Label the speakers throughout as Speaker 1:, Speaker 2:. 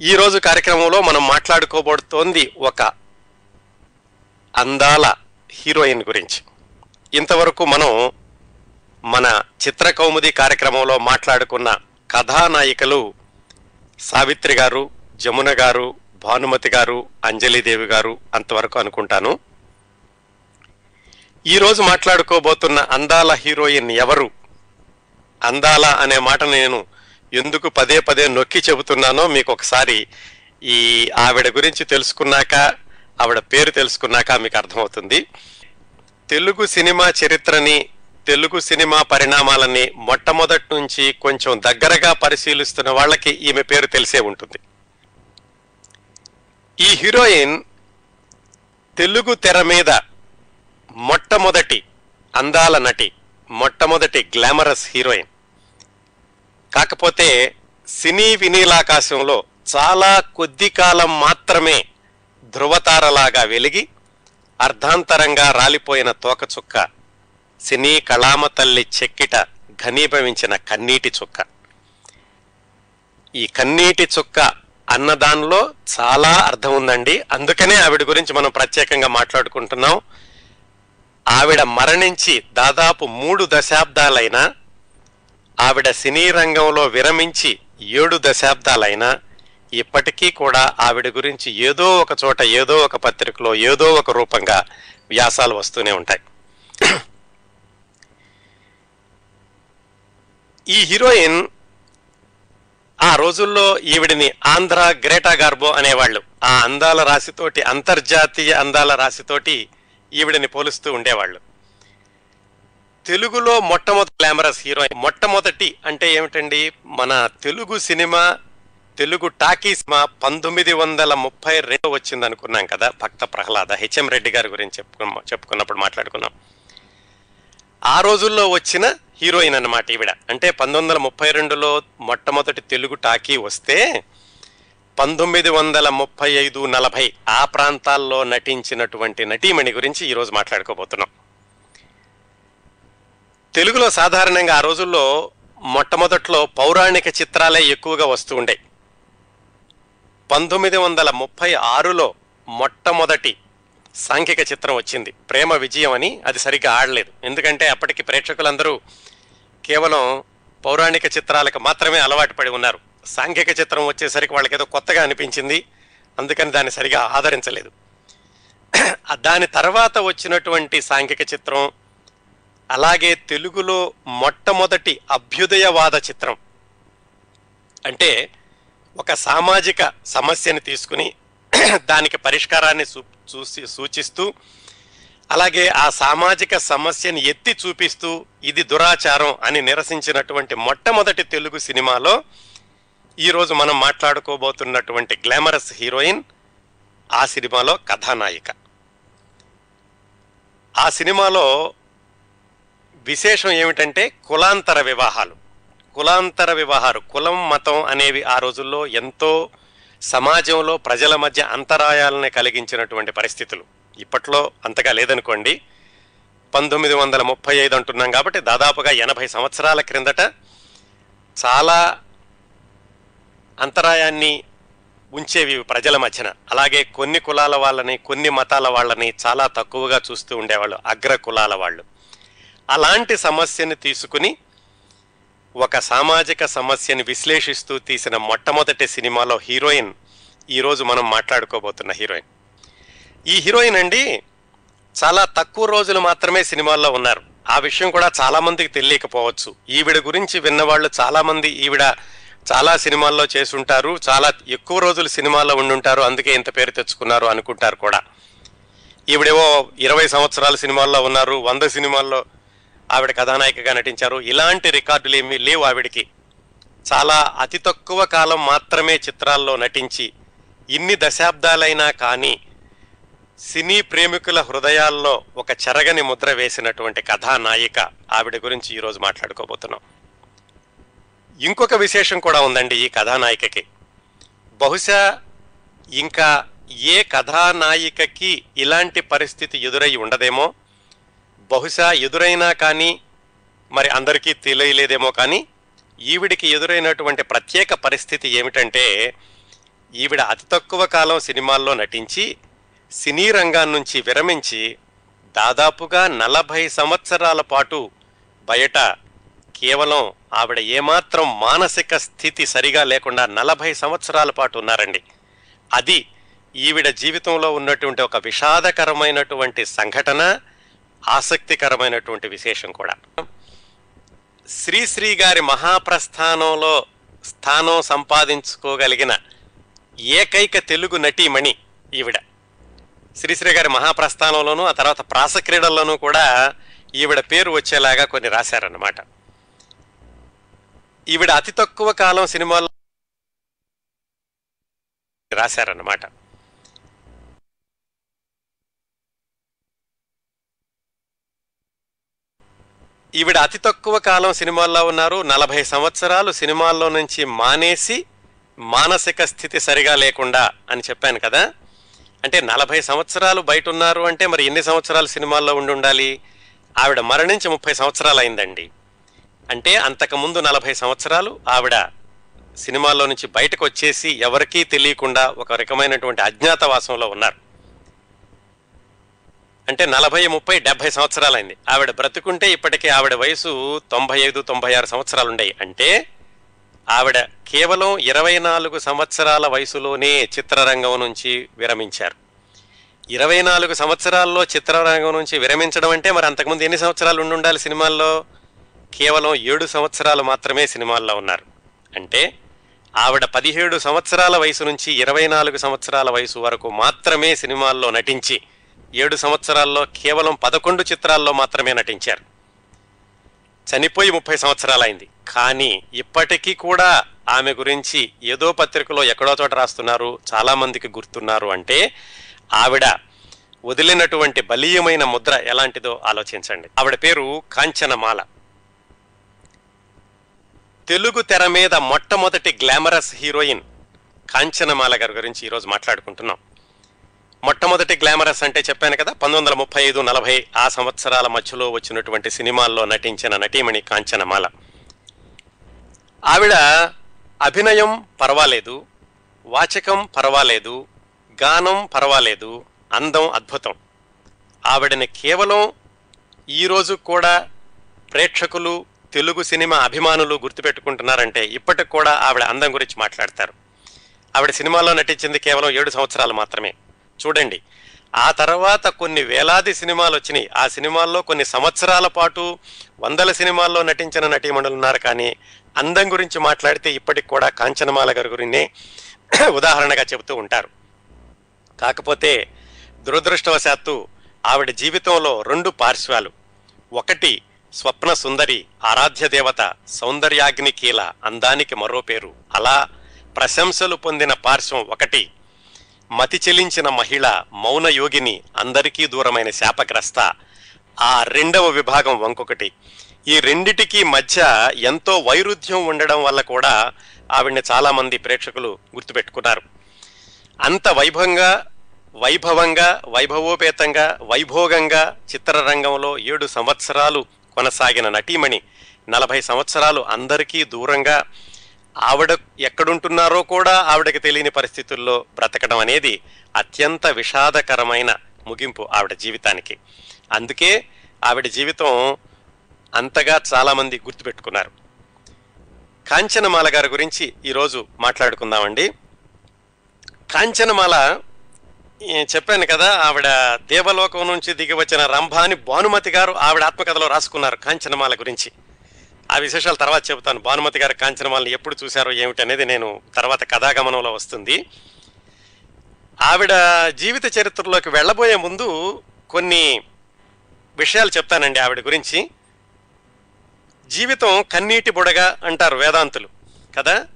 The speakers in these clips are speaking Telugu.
Speaker 1: ఈ రోజు కార్యక్రమంలో మనం మాట్లాడుకోబడుతోంది ఒక అందాల హీరోయిన్ గురించి. ఇంతవరకు మనం మన చిత్రకౌముది కార్యక్రమంలో మాట్లాడుకున్న కథానాయికలు సావిత్రి గారు జమున గారు భానుమతి గారు అంజలిదేవి గారు అంతవరకు అనుకుంటాను. ఈరోజు మాట్లాడుకోబోతున్న అందాల హీరోయిన్ ఎవరు? అందాల అనే మాట నేను ఎందుకు పదే పదే నొక్కి చెబుతున్నానో మీకు ఒకసారి ఈ ఆవిడ గురించి తెలుసుకున్నాక ఆవిడ పేరు తెలుసుకున్నాక మీకు అర్థమవుతుంది. తెలుగు సినిమా చరిత్రని తెలుగు సినిమా పరిణామాలని మొట్టమొదటి నుంచి కొంచెం దగ్గరగా పరిశీలిస్తున్న వాళ్ళకి ఈమె పేరు తెలిసే ఉంటుంది. ఈ హీరోయిన్ తెలుగు తెర మీద మొట్టమొదటి అందాల నటి మొట్టమొదటి గ్లామరస్ హీరోయిన్. కాకపోతే సినీ వినీలాకాశంలో చాలా కొద్ది కాలం మాత్రమే ధృవతారలాగా వెలిగి అర్ధాంతరంగా రాలిపోయిన తోకచుక్క సినీ కళామ తల్లి చెక్కిట ఘనీభవించిన కన్నీటి చుక్క. ఈ కన్నీటి చుక్క అన్నదానిలో చాలా అర్థం ఉందండి. అందుకనే ఆవిడ గురించి మనం ప్రత్యేకంగా మాట్లాడుకుంటున్నాం. ఆవిడ మరణించి దాదాపు మూడు దశాబ్దాలైనా ఆవిడ సినీ రంగంలో విరమించి ఏడు దశాబ్దాలైనా ఇప్పటికీ కూడా ఆవిడ గురించి ఏదో ఒక చోట ఏదో ఒక పత్రికలో ఏదో ఒక రూపంగా వ్యాసాలు వస్తూనే ఉంటాయి. ఈ హీరోయిన్ ఆ రోజుల్లో ఈవిడిని ఆంధ్ర గ్రేటా గార్బో అనేవాళ్ళు. ఆ అందాల రాశితోటి అంతర్జాతీయ అందాల రాశితోటి ఈవిడిని పోలుస్తూ ఉండేవాళ్ళు. తెలుగులో మొట్టమొదటి గ్లామరస్ హీరోయిన్ మొట్టమొదటి అంటే ఏమిటండి? మన Telugu cinema Telugu talkie cinema పంతొమ్మిది వందల ముప్పై రెండు వచ్చింది అనుకున్నాం కదా భక్త ప్రహ్లాద. హెచ్ఎం రెడ్డి గారి గురించి చెప్పుకున్న చెప్పుకున్నప్పుడు మాట్లాడుకున్నాం. ఆ రోజుల్లో వచ్చిన హీరోయిన్ అన్నమాట ఈవిడ. అంటే పంతొమ్మిది వందల ముప్పై రెండులో మొట్టమొదటి తెలుగు టాకీ వస్తే పంతొమ్మిది వందల ముప్పై ఐదు నలభై ఆ ప్రాంతాల్లో నటించినటువంటి నటీమణి గురించి ఈరోజు మాట్లాడుకోబోతున్నాం. తెలుగులో సాధారణంగా ఆ రోజుల్లో మొట్టమొదట్లో పౌరాణిక చిత్రాలే ఎక్కువగా వస్తూ ఉండే. పంతొమ్మిది వందల ముప్పై ఆరులో మొట్టమొదటి సాంఘిక చిత్రం వచ్చింది. ప్రేమ విజయం అని అది సరిగ్గా ఆడలేదు. ఎందుకంటే అప్పటికి ప్రేక్షకులందరూ కేవలం పౌరాణిక చిత్రాలకు మాత్రమే అలవాటు పడి ఉన్నారు. సాంఘిక చిత్రం వచ్చేసరికి వాళ్ళకి ఏదో కొత్తగా అనిపించింది. అందుకని దాన్ని సరిగా ఆదరించలేదు. దాని తర్వాత వచ్చినటువంటి సాంఘిక చిత్రం అలాగే తెలుగులో మొట్టమొదటి అభ్యుదయవాద చిత్రం. అంటే ఒక సామాజిక సమస్యని తీసుకుని దానికి పరిష్కారాన్ని చూసి సూచిస్తూ అలాగే ఆ సామాజిక సమస్యని ఎత్తి చూపిస్తూ ఇది దురాచారం అని నిరసించినటువంటి మొట్టమొదటి తెలుగు సినిమాలో ఈరోజు మనం మాట్లాడుకోబోతున్నటువంటి గ్లామరస్ హీరోయిన్ ఆ సినిమాలో కథానాయిక. ఆ సినిమాలో విశేషం ఏమిటంటే కులాంతర వివాహాలు. కులాంతర వివాహాలు కులం మతం అనేవి ఆ రోజుల్లో ఎంతో సమాజంలో ప్రజల మధ్య అంతరాయాలని కలిగించినటువంటి పరిస్థితులు. ఇప్పట్లో అంతగా లేదనుకోండి. పంతొమ్మిది వందల ముప్పై ఐదు అంటున్నాం కాబట్టి దాదాపుగా ఎనభై సంవత్సరాల క్రిందట చాలా అంతరాయాన్ని ఉంచేవి ప్రజల మధ్యన. అలాగే కొన్ని కులాల వాళ్ళని కొన్ని మతాల వాళ్ళని చాలా తక్కువగా చూస్తూ ఉండేవాళ్ళు అగ్ర కులాల వాళ్ళు. అలాంటి సమస్యని తీసుకుని ఒక సామాజిక సమస్యని విశ్లేషిస్తూ తీసిన మొట్టమొదటి సినిమాలో హీరోయిన్ ఈరోజు మనం మాట్లాడుకోబోతున్న హీరోయిన్. ఈ హీరోయిన్ అండి చాలా తక్కువ రోజులు మాత్రమే సినిమాల్లో ఉన్నారు. ఆ విషయం కూడా చాలామందికి తెలియకపోవచ్చు. ఈవిడ గురించి విన్నవాళ్ళు చాలామంది ఈవిడ చాలా సినిమాల్లో చేసుంటారు చాలా ఎక్కువ రోజులు సినిమాల్లో ఉండుంటారు అందుకే ఇంత పేరు తెచ్చుకున్నారు అనుకుంటారు కూడా. ఈవిడేవో ఇరవై సంవత్సరాల సినిమాల్లో ఉన్నారు వంద సినిమాల్లో ఆవిడ కథానాయికగా నటించారు. ఇలాంటి రికార్డులు ఏమీ లేవు ఆవిడికి. చాలా అతి తక్కువ కాలం మాత్రమే చిత్రాల్లో నటించి ఇన్ని దశాబ్దాలైనా కానీ సినీ ప్రేమికుల హృదయాల్లో ఒక చెరగని ముద్ర వేసినటువంటి కథానాయిక ఆవిడ గురించి ఈరోజు మాట్లాడుకోబోతున్నాం. ఇంకొక విశేషం కూడా ఉందండి ఈ కథానాయికకి. బహుశా ఇంకా ఏ కథానాయికకి ఇలాంటి పరిస్థితి ఎదురై ఉండదేమో? బహుశా ఎదురైనా కానీ మరి అందరికీ తెలియలేదేమో కానీ ఈవిడికి ఎదురైనటువంటి ప్రత్యేక పరిస్థితి ఏమిటంటే ఈవిడ అతి తక్కువ కాలం సినిమాల్లో నటించి సినీ రంగం నుంచి విరమించి దాదాపుగా నలభై సంవత్సరాల పాటు బయట కేవలం ఆవిడ ఏమాత్రం మానసిక స్థితి సరిగా లేకుండా నలభై సంవత్సరాల పాటు ఉన్నారండి. అది ఈవిడ జీవితంలో ఉన్నటువంటి ఒక విషాదకరమైనటువంటి సంఘటన ఆసక్తికరమైనటువంటి విశేషం కూడా. శ్రీశ్రీ గారి మహాప్రస్థానంలో స్థానం సంపాదించుకోగలిగిన ఏకైక తెలుగు నటీమణి ఈవిడ. శ్రీశ్రీ గారి మహాప్రస్థానంలోనూ ఆ తర్వాత ప్రాసక్రీడల్లోనూ కూడా ఈవిడ పేరు వచ్చేలాగా కొన్ని రాశారన్నమాట. ఈవిడ అతి తక్కువ కాలం సినిమాల్లో రాశారన్నమాట. ఈవిడ అతి తక్కువ కాలం సినిమాల్లో ఉన్నారు. నలభై సంవత్సరాలు సినిమాల్లో నుంచి మానేసి మానసిక స్థితి సరిగా లేకుండా అని చెప్పాను కదా. అంటే నలభై సంవత్సరాలు బయట ఉన్నారు అంటే మరి ఎన్ని సంవత్సరాలు సినిమాల్లో ఉండి ఉండాలి? ఆవిడ మరణించి ముప్పై సంవత్సరాలు అయిందండి. అంటే అంతకుముందు నలభై సంవత్సరాలు ఆవిడ సినిమాల్లో నుంచి బయటకు వచ్చేసి ఎవరికీ తెలియకుండా ఒక రకమైనటువంటి అజ్ఞాతవాసంలో ఉన్నారు. అంటే నలభై ముప్పై డెబ్బై సంవత్సరాలైంది. ఆవిడ బ్రతుకుంటే ఇప్పటికే ఆవిడ వయసు తొంభై ఐదు తొంభై ఆరు సంవత్సరాలు ఉండేవి అంటే ఆవిడ కేవలం ఇరవై నాలుగు సంవత్సరాల వయసులోనే చిత్రరంగం నుంచి విరమించారు. ఇరవై నాలుగు సంవత్సరాల్లో చిత్రరంగం నుంచి విరమించడం అంటే మరి అంతకుముందు ఎన్ని సంవత్సరాలు ఉండి ఉండాలి సినిమాల్లో? కేవలం ఏడు సంవత్సరాలు మాత్రమే సినిమాల్లో ఉన్నారు. అంటే ఆవిడ పదిహేడు సంవత్సరాల వయసు నుంచి ఇరవై నాలుగు సంవత్సరాల వయసు వరకు మాత్రమే సినిమాల్లో నటించి ఏడు సంవత్సరాల్లో కేవలం పదకొండు చిత్రాల్లో మాత్రమే నటించారు. చనిపోయి ముప్పై సంవత్సరాలైంది. కానీ ఇప్పటికీ కూడా ఆమె గురించి ఏదో పత్రికలో ఎక్కడో చోట రాస్తున్నారు చాలామందికి గుర్తున్నారు అంటే ఆవిడ వదిలినటువంటి బలీయమైన ముద్ర ఎలాంటిదో ఆలోచించండి. ఆవిడ పేరు కాంచనమాల. తెలుగు తెర మీద మొట్టమొదటి గ్లామరస్ హీరోయిన్ కాంచనమాల గారి గురించి ఈరోజు మాట్లాడుకుంటున్నాం. మొట్టమొదటి గ్లామరస్ అంటే చెప్పాను కదా పంతొమ్మిది వందల ముప్పై ఐదు నలభై ఆ సంవత్సరాల మధ్యలో వచ్చినటువంటి సినిమాల్లో నటించిన నటీమణి కాంచనమాల. ఆవిడ అభినయం పర్వాలేదు వాచకం పర్వాలేదు గానం పర్వాలేదు అందం అద్భుతం. ఆవిడని కేవలం ఈరోజు కూడా ప్రేక్షకులు తెలుగు సినిమా అభిమానులు గుర్తుపెట్టుకుంటున్నారంటే ఇప్పటికి కూడా ఆవిడ అందం గురించి మాట్లాడతారు. ఆవిడ సినిమాలో నటించింది కేవలం ఏడు సంవత్సరాలు మాత్రమే. చూడండి. ఆ తర్వాత కొన్ని వేలాది సినిమాలు వచ్చినాయి. ఆ సినిమాల్లో కొన్ని సంవత్సరాల పాటు వందల సినిమాల్లో నటించిన నటీమణులు ఉన్నారు కానీ అందం గురించి మాట్లాడితే ఇప్పటికి కూడా కాంచనమాల గారి గురినే ఉదాహరణగా చెబుతూ ఉంటారు. కాకపోతే దురదృష్టవశాత్తు ఆవిడ జీవితంలో రెండు పార్శ్వాలు. ఒకటి స్వప్న సుందరి ఆరాధ్య దేవత సౌందర్యాగ్ని కీల అందానికి మరో పేరు. అలా ప్రశంసలు పొందిన పార్శ్వం ఒకటి. మతి చెలించిన మహిళ మౌనయోగిని అందరికీ దూరమైన శాపగ్రస్త. ఆ రెండవ విభాగం వంకొకటి. ఈ రెండిటికి మధ్య ఎంతో వైరుధ్యం ఉండడం వల్ల కూడా ఆవిడ్ని చాలామంది ప్రేక్షకులు గుర్తుపెట్టుకున్నారు. అంత వైభవంగా వైభవంగా వైభవోపేతంగా వైభోగంగా చిత్రరంగంలో ఏడు సంవత్సరాలు కొనసాగిన నటీమణి నలభై సంవత్సరాలు అందరికీ దూరంగా ఆవిడ ఎక్కడుంటున్నారో కూడా ఆవిడకి తెలియని పరిస్థితుల్లో బ్రతకడం అనేది అత్యంత విషాదకరమైన ముగింపు ఆవిడ జీవితానికి. అందుకే ఆవిడ జీవితం అంతగా చాలామంది గుర్తుపెట్టుకున్నారు. కాంచనమాల గారి గురించి ఈరోజు మాట్లాడుకుందామండి. కాంచనమాల చెప్పాను కదా ఆవిడ దేవలోకం నుంచి దిగి వచ్చిన రంభాని భానుమతి గారు ఆవిడ ఆత్మకథలో రాసుకున్నారు కాంచనమాల గురించి. విశేషాలు తర్వాత చెబుతాను. భానుమతి గారి కాంచనమాలను ఎప్పుడు చూశారో ఏమిటి అనేది నేను తర్వాత కథాగమనంలో వస్తుంది. ఆవిడ జీవిత చరిత్రలోకి వెళ్ళబోయే ముందు కొన్ని విషయాలు చెప్తానండి ఆవిడ గురించి. జీవితం కన్నీటి బుడగ అంటారు వేదాంతులు కదా?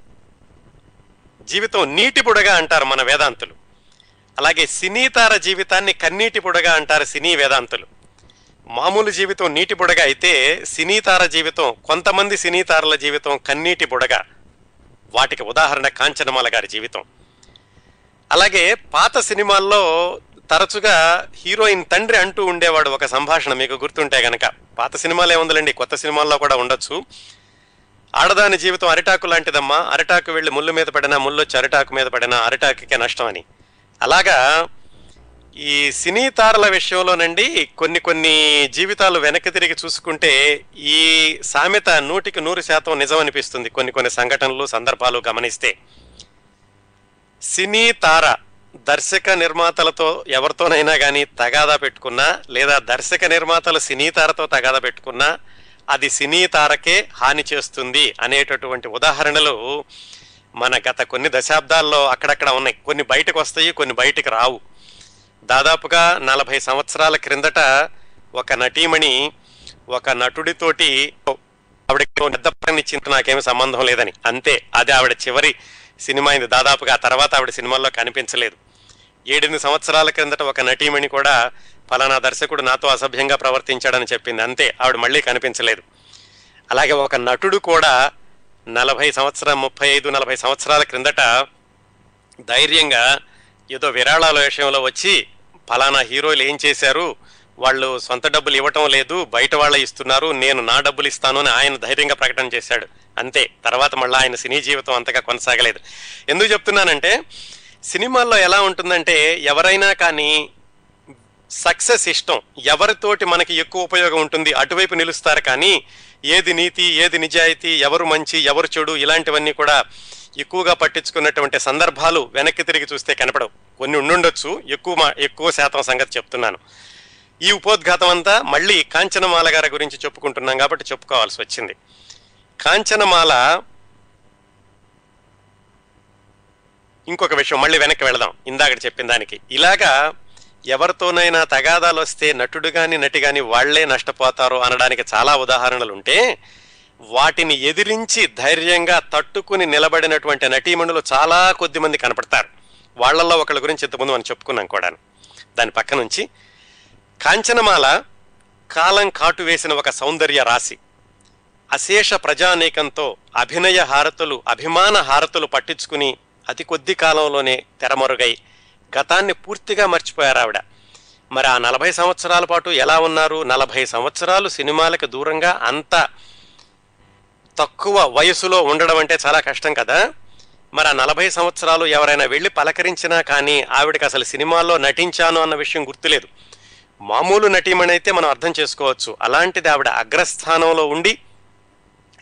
Speaker 1: జీవితం నీటి బుడగ అంటారు మన వేదాంతులు. అలాగే సినీతార జీవితాన్ని కన్నీటి బుడగ అంటారు సినీ వేదాంతులు. మామూలు జీవితం నీటి బుడగ అయితే సినీతార జీవితం కొంతమంది సినీతారల జీవితం కన్నీటి బుడగ. వాటికి ఉదాహరణ కాంచనమాల గారి జీవితం. అలాగే పాత సినిమాల్లో తరచుగా హీరోయిన్ తండ్రి అంటూ ఉండేవాడు ఒక సంభాషణ మీకు గుర్తుంటే గనక. పాత సినిమాలే ఏముందండి కొత్త సినిమాల్లో కూడా ఉండొచ్చు. ఆడదాని జీవితం అరిటాకు లాంటిదమ్మా అరిటాకు వెళ్ళి ముళ్ళు మీద పడినా ముళ్ళొచ్చి అరిటాకు మీద పడినా అరిటాకుకే నష్టం అని. అలాగా ఈ సినీ తారల విషయంలోనండి కొన్ని కొన్ని జీవితాలు వెనక్కి తిరిగి చూసుకుంటే ఈ సామెత నూటికి నూరు శాతం నిజం అనిపిస్తుంది కొన్ని కొన్ని సంఘటనలు సందర్భాలు గమనిస్తే. సినీ తార దర్శక నిర్మాతలతో ఎవరితోనైనా కానీ తగాదా పెట్టుకున్నా లేదా దర్శక నిర్మాతలు సినీ తారతో తగాదా పెట్టుకున్నా అది సినీ తారకే హాని చేస్తుంది అనేటటువంటి ఉదాహరణలు మన గత కొన్ని దశాబ్దాల్లో అక్కడక్కడ ఉన్నాయి. కొన్ని బయటకు వస్తాయి కొన్ని బయటకు రావు. దాదాపుగా నలభై సంవత్సరాల క్రిందట ఒక నటీమణి ఒక నటుడితోటి ఆవిడకి పెద్ద ఇచ్చింది నాకేమి సంబంధం లేదని. అంతే అది ఆవిడ చివరి సినిమా అయింది. దాదాపుగా ఆ తర్వాత ఆవిడ సినిమాల్లో కనిపించలేదు. ఏడెనిమిది సంవత్సరాల క్రిందట ఒక నటీమణి కూడా ఫలానా దర్శకుడు నాతో అసభ్యంగా ప్రవర్తించాడని చెప్పింది. అంతే ఆవిడ మళ్ళీ కనిపించలేదు. అలాగే ఒక నటుడు కూడా నలభై సంవత్సరం ముప్పై ఐదు నలభై సంవత్సరాల క్రిందట ధైర్యంగా ఏదో విరాళాల విషయంలో వచ్చి ఫలానా హీరోలు ఏం చేశారు? వాళ్ళు సొంత డబ్బులు ఇవ్వటం లేదు బయట వాళ్ళే ఇస్తున్నారు నేను నా డబ్బులు ఇస్తాను అని ఆయన ధైర్యంగా ప్రకటన చేశాడు. అంతే తర్వాత మళ్ళీ ఆయన సినీ జీవితం అంతగా కొనసాగలేదు. ఎందుకు చెప్తున్నానంటే సినిమాల్లో ఎలా ఉంటుందంటే ఎవరైనా కానీ సక్సెస్ ఇష్టం ఎవరితోటి మనకి ఎక్కువ ఉపయోగం ఉంటుంది అటువైపు నిలుస్తారు కానీ ఏది నీతి ఏది నిజాయితీ ఎవరు మంచి ఎవరు చెడు ఇలాంటివన్నీ కూడా ఎక్కువగా పట్టించుకున్నటువంటి సందర్భాలు వెనక్కి తిరిగి చూస్తే కనపడవు. కొన్ని ఉండుండొచ్చు. ఎక్కువ మా ఎక్కువ శాతం సంగతి చెప్తున్నాను. ఈ ఉపోద్ఘాతం అంతా మళ్ళీ కాంచనమాల గారి గురించి చెప్పుకుంటున్నాం కాబట్టి చెప్పుకోవాల్సి వచ్చింది. కాంచనమాల ఇంకొక విషయం మళ్ళీ వెనక్కి వెళదాం. ఇందాక చెప్పిన దానికి. ఇలాగా ఎవరితోనైనా తగాదాలు వస్తే నటుడు కానీ నటి కానీ వాళ్ళే నష్టపోతారు అనడానికి చాలా ఉదాహరణలు ఉంటే వాటిని ఎదిరించి ధైర్యంగా తట్టుకుని నిలబడినటువంటి నటీమణులు చాలా కొద్ది మంది కనపడతారు. వాళ్ళల్లో ఒకళ్ళ గురించి ఇంతకుముందు మనం చెప్పుకున్నాం కూడా దాని పక్క నుంచి కాంచనమాల కాలం కాటు వేసిన ఒక సౌందర్య రాశి. అశేష ప్రజానేకంతో అభినయ హారతులు అభిమాన హారతులు పట్టించుకుని అతి కొద్ది కాలంలోనే తెరమరుగై గతాన్ని పూర్తిగా మర్చిపోయారు ఆవిడ. మరి ఆ నలభై సంవత్సరాల పాటు ఎలా ఉన్నారు? నలభై సంవత్సరాలు సినిమాలకు దూరంగా అంత తక్కువ వయసులో ఉండడం అంటే చాలా కష్టం కదా? మరి ఆ నలభై సంవత్సరాలు ఎవరైనా వెళ్ళి పలకరించినా కానీ ఆవిడకి అసలు సినిమాల్లో నటించాను అన్న విషయం గుర్తులేదు. మామూలు నటీమణి అయితే మనం అర్థం చేసుకోవచ్చు. అలాంటిది ఆవిడ అగ్రస్థానంలో ఉండి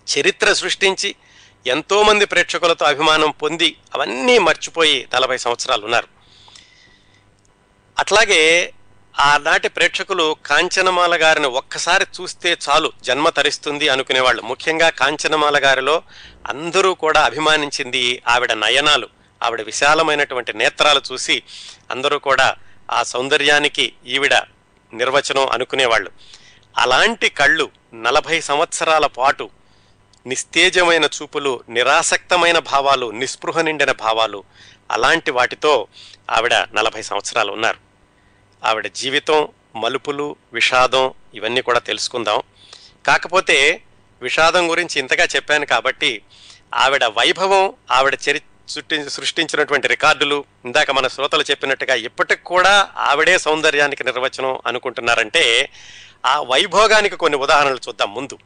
Speaker 1: చరిత్ర సృష్టించి ఎంతోమంది ప్రేక్షకులతో అభిమానం పొంది అవన్నీ మర్చిపోయి నలభై సంవత్సరాలు ఉన్నారు. అట్లాగే ఆనాటి ప్రేక్షకులు కాంచనమాల గారిని ఒక్కసారి చూస్తే చాలు జన్మ తరిస్తుంది అనుకునేవాళ్ళు. ముఖ్యంగా కాంచనమాల గారిలో అందరూ కూడా అభిమానించింది ఆవిడ నయనాలు. ఆవిడ విశాలమైనటువంటి నేత్రాలు చూసి అందరూ కూడా ఆ సౌందర్యానికి ఈవిడ నిర్వచనం అనుకునేవాళ్ళు. అలాంటి కళ్ళు నలభై సంవత్సరాల పాటు నిస్తేజమైన చూపులు నిరాసక్తమైన భావాలు నిస్పృహ నిండిన భావాలు అలాంటి వాటితో ఆవిడ నలభై సంవత్సరాలు ఉన్నారు. ఆవిడ జీవితం మలుపులు విషాదం ఇవన్నీ కూడా తెలుసుకుందాం. కాకపోతే విషాదం గురించి ఇంతగా చెప్పాను కాబట్టి ఆవిడ వైభవం ఆవిడ చరి సృష్టించినటువంటి రికార్డులు ఇందాక మన శ్రోతలు చెప్పినట్టుగా ఇప్పటికి కూడా ఆవిడే సౌందర్యానికి నిర్వచనం అనుకుంటున్నారంటే ఆ వైభోగానికి కొన్ని ఉదాహరణలు చూద్దాం ముందు.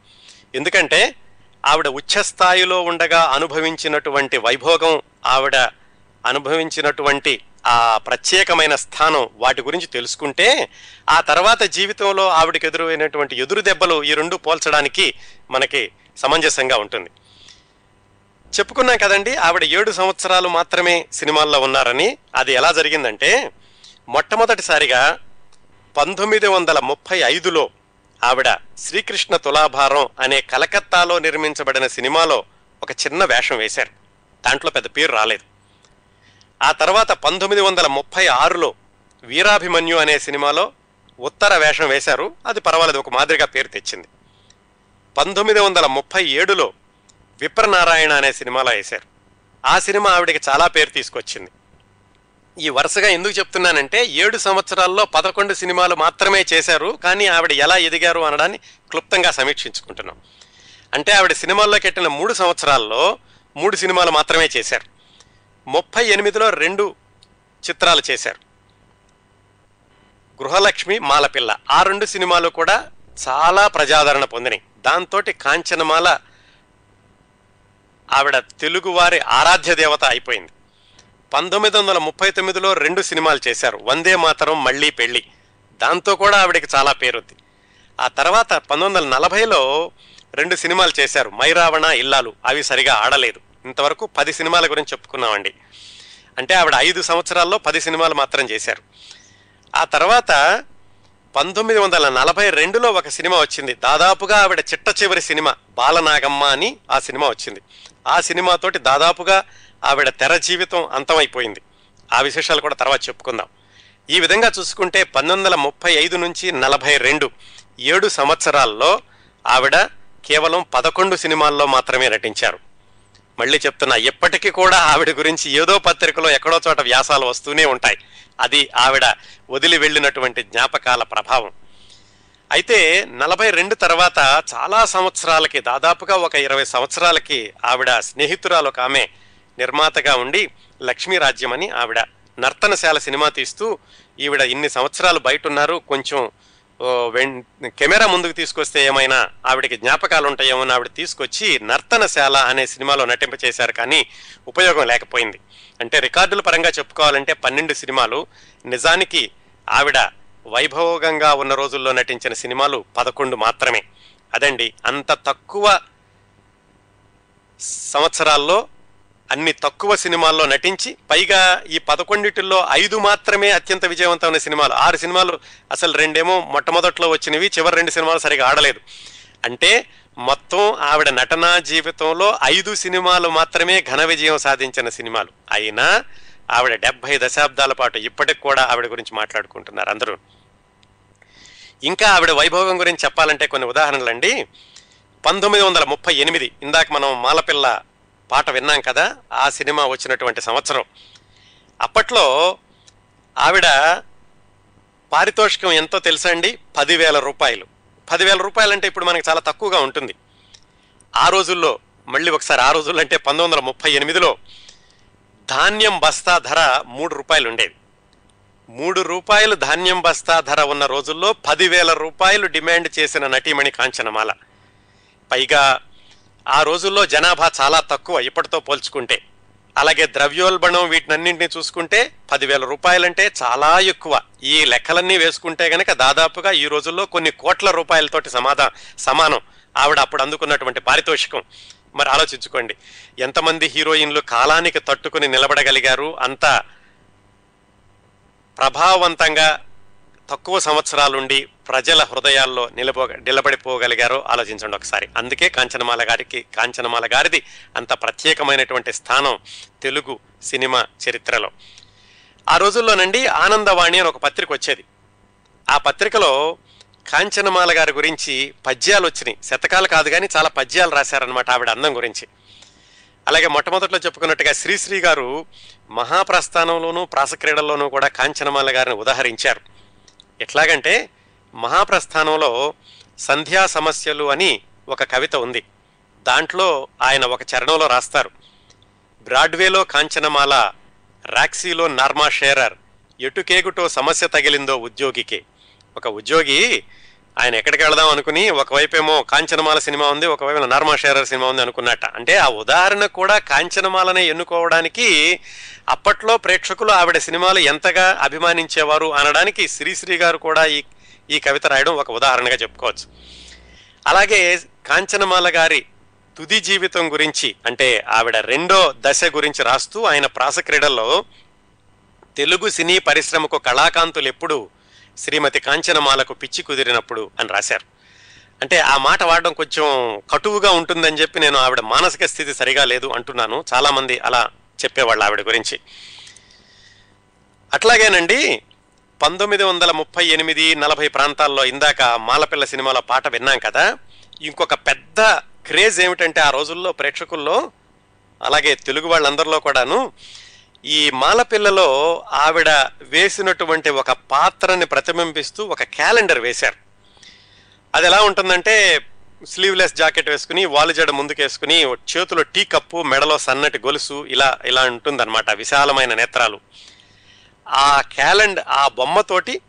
Speaker 1: ఎందుకంటే ఆవిడ ఉచ్చస్థాయిలో ఉండగా అనుభవించినటువంటి వైభోగం ఆవిడ అనుభవించినటువంటి ఆ ప్రత్యేకమైన స్థానం వాటి గురించి తెలుసుకుంటే ఆ తర్వాత జీవితంలో ఆవిడకి ఎదురైనటువంటి ఎదురు దెబ్బలు ఈ రెండు పోల్చడానికి మనకి సమంజసంగా ఉంటుంది. చెప్పుకున్నాం కదండి ఆవిడ ఏడు సంవత్సరాలు మాత్రమే సినిమాల్లో ఉన్నారని. అది ఎలా జరిగిందంటే మొట్టమొదటిసారిగా పంతొమ్మిది వందల ముప్పై ఐదులో ఆవిడ శ్రీకృష్ణ తులాభారం అనే కలకత్తాలో నిర్మించబడిన సినిమాలో ఒక చిన్న వేషం వేశారు. దాంట్లో పెద్ద పేరు రాలేదు. ఆ తర్వాత పంతొమ్మిది వందల ముప్పై ఆరులో వీరాభిమన్యు అనే సినిమాలో ఉత్తర వేషం వేశారు. అది పర్వాలేదు ఒక మాదిరిగా పేరు తెచ్చింది. పంతొమ్మిది వందల ముప్పై ఏడులో విప్రనారాయణ అనే సినిమాలో వేశారు. ఆ సినిమా ఆవిడకి చాలా పేరు తీసుకొచ్చింది. ఈ వరుసగా ఎందుకు చెప్తున్నానంటే ఏడు సంవత్సరాల్లో పదకొండు సినిమాలు మాత్రమే చేశారు కానీ ఆవిడ ఎలా ఎదిగారు అనడాన్ని క్లుప్తంగా సమీక్షించుకుంటున్నాం. అంటే ఆవిడ సినిమాల్లోకి ఎట్టిన మూడు సంవత్సరాల్లో మూడు సినిమాలు మాత్రమే చేశారు. ముప్పై ఎనిమిదిలో రెండు చిత్రాలు చేశారు. గృహలక్ష్మి మాలపిల్ల. ఆ రెండు సినిమాలు కూడా చాలా ప్రజాదరణ పొందినాయి. దాంతో కాంచనమాల ఆవిడ తెలుగువారి ఆరాధ్య దేవత అయిపోయింది. పంతొమ్మిది వందల ముప్పై తొమ్మిదిలో రెండు సినిమాలు చేశారు. వందే మాతరం మళ్ళీ పెళ్ళి. దాంతో కూడా ఆవిడకి చాలా పేరుంది ఆ తర్వాత పంతొమ్మిది వందల నలభైలో రెండు సినిమాలు చేశారు. మైరావణ ఇల్లాలు. అవి సరిగా ఆడలేదు. ఇంతవరకు పది సినిమాల గురించి చెప్పుకున్నామండి. అంటే ఆవిడ ఐదు సంవత్సరాల్లో పది సినిమాలు మాత్రం చేశారు. ఆ తర్వాత పంతొమ్మిది వందల నలభై రెండులో ఒక సినిమా వచ్చింది. దాదాపుగా ఆవిడ చిట్ట చివరి సినిమా బాలనాగమ్మ అని ఆ సినిమా వచ్చింది. ఆ సినిమాతోటి దాదాపుగా ఆవిడ తెర జీవితం అంతమైపోయింది. ఆ విశేషాలు కూడా తర్వాత చెప్పుకుందాం. ఈ విధంగా చూసుకుంటే పంతొమ్మిది వందల ముప్పై ఐదు నుంచి నలభై రెండు ఏడు సంవత్సరాల్లో ఆవిడ కేవలం పదకొండు సినిమాల్లో మాత్రమే నటించారు. మళ్ళీ చెప్తున్నా ఎప్పటికీ కూడా ఆవిడ గురించి ఏదో పత్రికలో ఎక్కడో చోట వ్యాసాలు వస్తూనే ఉంటాయి. అది ఆవిడ వదిలి వెళ్ళినటువంటి జ్ఞాపకాల ప్రభావం. అయితే నలభై రెండు తర్వాత చాలా సంవత్సరాలకి దాదాపుగా ఒక ఇరవై సంవత్సరాలకి ఆవిడ స్నేహితురాలు ఒక ఆమె నిర్మాతగా ఉండి లక్ష్మీ రాజ్యం అని ఆవిడ నర్తనశాల సినిమా తీస్తూ ఈవిడ ఇన్ని సంవత్సరాలు బయట ఉన్నారు కొంచెం కెమెరా ముందుకు తీసుకొస్తే ఏమైనా ఆవిడకి జ్ఞాపకాలు ఉంటాయేమో అని ఆవిడ తీసుకొచ్చి నర్తనశాల అనే సినిమాలో నటింపచేశారు కానీ ఉపయోగం లేకపోయింది. అంటే రికార్డుల పరంగా చెప్పుకోవాలంటే పన్నెండు సినిమాలు. నిజానికి ఆవిడ వైభోగంగా ఉన్న రోజుల్లో నటించిన సినిమాలు పదకొండు మాత్రమే. అదండి అంత తక్కువ సంవత్సరాల్లో అన్ని తక్కువ సినిమాల్లో నటించి పైగా ఈ పదకొండిటిల్లో ఐదు మాత్రమే అత్యంత విజయవంతమైన సినిమాలు. ఆరు సినిమాలు అసలు రెండేమో మొట్టమొదట్లో వచ్చినవి చివరి రెండు సినిమాలు సరిగా ఆడలేదు. అంటే మొత్తం ఆవిడ నటనా జీవితంలో ఐదు సినిమాలు మాత్రమే ఘన విజయం సాధించిన సినిమాలు. అయినా ఆవిడ డెబ్బై దశాబ్దాల పాటు ఇప్పటికి కూడా ఆవిడ గురించి మాట్లాడుకుంటున్నారు అందరూ. ఇంకా ఆవిడ వైభవం గురించి చెప్పాలంటే కొన్ని ఉదాహరణలండి. పంతొమ్మిది వందల ముప్పై ఎనిమిది ఇందాక మనం మాలపిల్ల పాట విన్నాం కదా ఆ సినిమా వచ్చినటువంటి సంవత్సరం. అప్పట్లో ఆవిడ పారితోషికం ఎంతో తెలుసా అండి? పదివేల రూపాయలు. పదివేల రూపాయలు అంటే ఇప్పుడు మనకి చాలా తక్కువగా ఉంటుంది. ఆ రోజుల్లో మళ్ళీ ఒకసారి ఆ రోజుల్లో అంటే పంతొమ్మిది వందల ముప్పై ఎనిమిదిలో ధాన్యం బస్తా ధర మూడు రూపాయలు ఉండేది. మూడు రూపాయలు ధాన్యం బస్తా ధర ఉన్న రోజుల్లో పదివేల రూపాయలు డిమాండ్ చేసిన నటీమణి కాంచనమాల. పైగా ఆ రోజుల్లో జనాభా చాలా తక్కువ ఇప్పటితో పోల్చుకుంటే. అలాగే ద్రవ్యోల్బణం వీటినన్నింటినీ చూసుకుంటే పదివేల రూపాయలంటే చాలా ఎక్కువ. ఈ లెక్కలన్నీ వేసుకుంటే గనక దాదాపుగా ఈ రోజుల్లో కొన్ని కోట్ల రూపాయలతోటి సమాధా సమానం ఆవిడ అప్పుడు అందుకున్నటువంటి పారితోషికం. మరి ఆలోచించుకోండి. ఎంతమంది హీరోయిన్లు కాలానికి తట్టుకుని నిలబడగలిగారు అంత ప్రభావవంతంగా తక్కువ సంవత్సరాలుండి ప్రజల హృదయాల్లో నిలబో నిలబడిపోగలిగారో ఆలోచించండి ఒకసారి. అందుకే కాంచనమాల గారికి కాంచనమాల గారిది అంత ప్రత్యేకమైనటువంటి స్థానం తెలుగు సినిమా చరిత్రలో. ఆ రోజుల్లోనండి ఆనందవాణి అని ఒక పత్రిక వచ్చేది. ఆ పత్రికలో కాంచనమాల గారి గురించి పద్యాలు వచ్చినాయి. శతకాలు కాదు కానీ చాలా పద్యాలు రాశారనమాట ఆవిడ అందం గురించి. అలాగే మొట్టమొదట్లో చెప్పుకున్నట్టుగా శ్రీశ్రీ గారు మహాప్రస్థానంలోనూ ప్రాసక్రీడల్లోనూ కూడా కాంచనమాల గారిని ఉదాహరించారు. ఎట్లాగంటే మహాప్రస్థానంలో సంధ్యా సమస్యలు అని ఒక కవిత ఉంది. దాంట్లో ఆయన ఒక చరణంలో రాస్తారు. బ్రాడ్వేలో కాంచనమాల రాక్సీలో నార్మా షేరర్ ఎటుకేగుటో సమస్య తగిలిందో ఉద్యోగికి. ఒక ఉద్యోగి ఆయన ఎక్కడికి వెళదాం అనుకుని ఒకవైపేమో కాంచనమాల సినిమా ఉంది ఒకవైపు నార్మా షేరర్ సినిమా ఉంది అనుకున్నట్ట. అంటే ఆ ఉదాహరణ కూడా కాంచనమాలనే ఎన్నుకోవడానికి అప్పట్లో ప్రేక్షకులు ఆవిడ సినిమాలు ఎంతగా అభిమానించేవారు అనడానికి శ్రీశ్రీ గారు కూడా ఈ ఈ కవిత రాయడం ఒక ఉదాహరణగా చెప్పుకోవచ్చు. అలాగే కాంచనమాల గారి తుది జీవితం గురించి అంటే ఆవిడ రెండో దశ గురించి రాస్తూ ఆయన ప్రాస క్రీడల్లో తెలుగు సినీ పరిశ్రమకు కళాకాంతులు ఎప్పుడు శ్రీమతి కాంచనమాలకు పిచ్చి కుదిరినప్పుడు అని రాశారు. అంటే ఆ మాట వాడడం కొంచెం కటువుగా ఉంటుందని చెప్పి నేను ఆవిడ మానసిక స్థితి సరిగా లేదు అంటున్నాను. చాలామంది అలా చెప్పేవాళ్ళు ఆవిడ గురించి. అట్లాగేనండి పంతొమ్మిది వందల ముప్పై ఎనిమిది నలభై ప్రాంతాల్లో ఇందాక మాలపిల్ల సినిమాలో పాట విన్నాం కదా. ఇంకొక పెద్ద క్రేజ్ ఏమిటంటే ఆ రోజుల్లో ప్రేక్షకుల్లో అలాగే తెలుగు వాళ్ళందరిలో కూడాను ఈ మాలపిల్లలో ఆవిడ వేసినటువంటి ఒక పాత్రని ప్రతిబింబిస్తూ ఒక క్యాలెండర్ వేశారు. అది ఎలా ఉంటుందంటే స్లీవ్లెస్ జాకెట్ వేసుకుని వాలుజడ ముందుకేసుకుని చేతిలో టీ కప్పు మెడలో సన్నటి గొలుసు ఇలా ఇలా ఉంటుందన్నమాట విశాలమైన నేత్రాలు. ఆ క్యాలెండర్ ఆ బొమ్మతోటి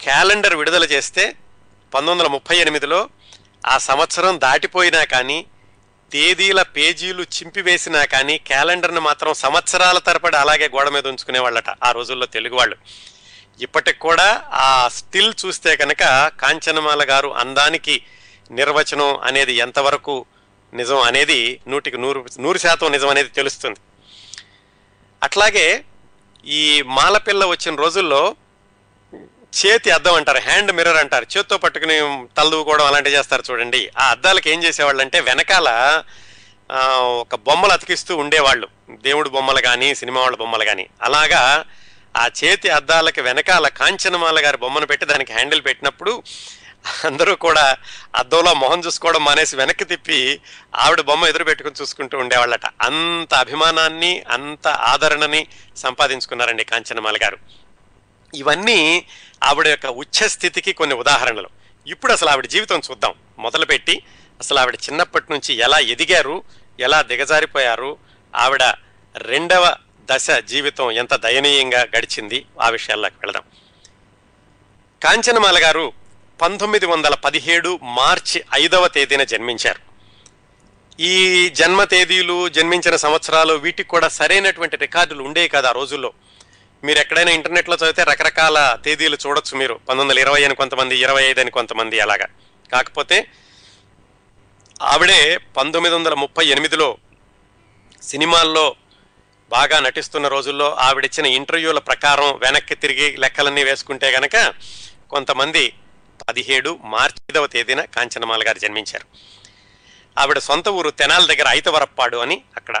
Speaker 1: క్యాలెండర్ విడుదల చేస్తే పంతొమ్మిది వందల ముప్పై ఎనిమిదిలో ఆ సంవత్సరం దాటిపోయినా కానీ తేదీల పేజీలు చింపివేసినా కానీ క్యాలెండర్ని మాత్రం సంవత్సరాల తరపడి అలాగే గోడ మీద ఉంచుకునే వాళ్ళట ఆ రోజుల్లో తెలుగు వాళ్ళు. ఇప్పటికి కూడా ఆ స్టిల్ చూస్తే కనుక కాంచనమాల గారు అందానికి నిర్వచనం అనేది ఎంతవరకు నిజం అనేది నూటికి నూరు నూరు శాతం నిజం అనేది తెలుస్తుంది. అట్లాగే ఈ మాలపిల్ల వచ్చిన రోజుల్లో చేతి అద్దం అంటారు హ్యాండ్ మిర్రర్ అంటారు. చేత్తో పట్టుకుని తలదూకోవడం అలాంటివి చేస్తారు చూడండి. ఆ అద్దాలకు ఏం చేసేవాళ్ళు అంటే వెనకాల ఒక బొమ్మలు అతికిస్తూ ఉండేవాళ్ళు. దేవుడు బొమ్మలు కానీ సినిమా వాళ్ళ బొమ్మలు కానీ అలాగా ఆ చేతి అద్దాలకి వెనకాల కాంచనమాల గారి బొమ్మను పెట్టి దానికి హ్యాండిల్ పెట్టినప్పుడు అందరూ కూడా అద్దంలో మొహం చూసుకోవడం మానేసి వెనక్కి తిప్పి ఆవిడ బొమ్మ ఎదురు పెట్టుకుని చూసుకుంటూ ఉండేవాళ్ళట. అంత అభిమానాన్ని అంత ఆదరణని సంపాదించుకున్నారండి కాంచనమాల గారు. ఇవన్నీ ఆవిడ యొక్క ఉచ్చ స్థితికి కొన్ని ఉదాహరణలు. ఇప్పుడు అసలు ఆవిడ జీవితం చూద్దాం. మొదలుపెట్టి అసలు ఆవిడ చిన్నప్పటి నుంచి ఎలా ఎదిగారు ఎలా దిగజారిపోయారు ఆవిడ రెండవ దశ జీవితం ఎంత దయనీయంగా గడిచింది ఆ విషయాల్లోకి వెళదాం. కాంచనమాల గారు పంతొమ్మిది వందల పదిహేడు మార్చి ఐదవ తేదీన జన్మించారు. ఈ జన్మ తేదీలు జన్మించిన సంవత్సరాలు వీటికి కూడా సరైనటువంటి రికార్డులు ఉండేవి కదా ఆ రోజుల్లో. మీరు ఎక్కడైనా ఇంటర్నెట్లో చదివితే రకరకాల తేదీలు చూడొచ్చు మీరు. పంతొమ్మిది వందల ఇరవై అని కొంతమంది ఇరవై ఐదు అని కొంతమంది అలాగా. కాకపోతే ఆవిడే పంతొమ్మిది వందల ముప్పై ఎనిమిదిలో సినిమాల్లో బాగా నటిస్తున్న రోజుల్లో ఆవిడిచ్చిన ఇంటర్వ్యూల ప్రకారం వెనక్కి తిరిగి లెక్కలన్నీ వేసుకుంటే గనక కొంతమంది పదిహేడు మార్చి ఐదవ తేదీన కాంచనమాల గారు జన్మించారు. ఆవిడ సొంత ఊరు తెనాల దగ్గర ఐతవరప్పాడు అని అక్కడ.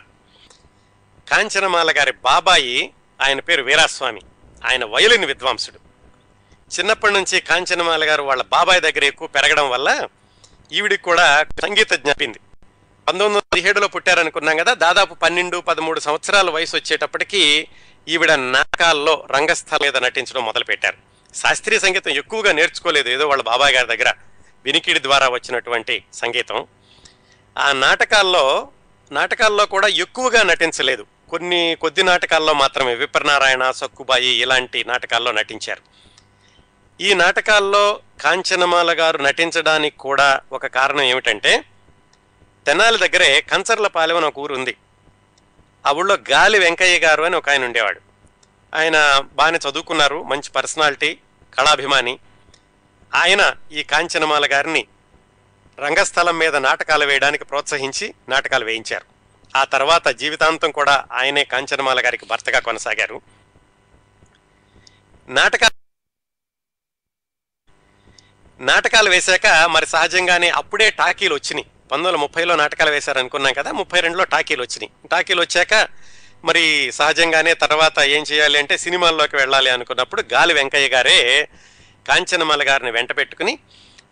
Speaker 1: కాంచనమాల గారి బాబాయి ఆయన పేరు వీరాస్వామి. ఆయన వయలిన్ విద్వాంసుడు. చిన్నప్పటి నుంచి కాంచనమాల గారు వాళ్ళ బాబాయ్ దగ్గర ఎక్కువ పెరగడం వల్ల ఈవిడికి కూడా సంగీత జ్ఞాపింది. పంతొమ్మిది వందల పదిహేడులో పుట్టారనుకున్నాం కదా దాదాపు పన్నెండు పదమూడు సంవత్సరాల వయసు వచ్చేటప్పటికి ఈవిడ నాటకాల్లో రంగస్థల మీద నటించడం మొదలుపెట్టారు. శాస్త్రీయ సంగీతం ఎక్కువగా నేర్చుకోలేదు ఏదో వాళ్ళ బాబాయ్ గారి దగ్గర. వినికిడి ద్వారా వచ్చినటువంటి సంగీతం. ఆ నాటకాల్లో నాటకాల్లో కూడా ఎక్కువగా నటించలేదు. కొన్ని కొద్ది నాటకాల్లో మాత్రమే. విప్రనారాయణ సక్కుబాయి ఇలాంటి నాటకాల్లో నటించారు. ఈ నాటకాల్లో కాంచనమాల గారు నటించడానికి కూడా ఒక కారణం ఏమిటంటే తెనాలి దగ్గరే కంచర్లపాలెం అని ఒక ఊరు ఉంది. ఆ ఊళ్ళో గాలి వెంకయ్య గారు అని ఒక ఆయన ఉండేవాడు. ఆయన బాగానే చదువుకున్నారు మంచి పర్సనాలిటీ కళాభిమాని. ఆయన ఈ కాంచనమాల గారిని రంగస్థలం మీద నాటకాలు వేయడానికి ప్రోత్సహించి నాటకాలు వేయించారు. ఆ తర్వాత జీవితాంతం కూడా ఆయనే కాంచనమాల గారికి భర్తగా కొనసాగారు. నాటక నాటకాలు వేశాక మరి సహజంగానే అప్పుడే టాకీలు వచ్చినాయి. పంతొమ్మిది వందల ముప్పైలో నాటకాలు వేశారు అనుకున్నాం కదా ముప్పై రెండులో టాకీలు వచ్చినాయి. టాకీలు వచ్చాక మరి సహజంగానే తర్వాత ఏం చేయాలి అంటే సినిమాల్లోకి వెళ్ళాలి అనుకున్నప్పుడు గాలి వెంకయ్య గారే కాంచనమాల గారిని వెంట పెట్టుకుని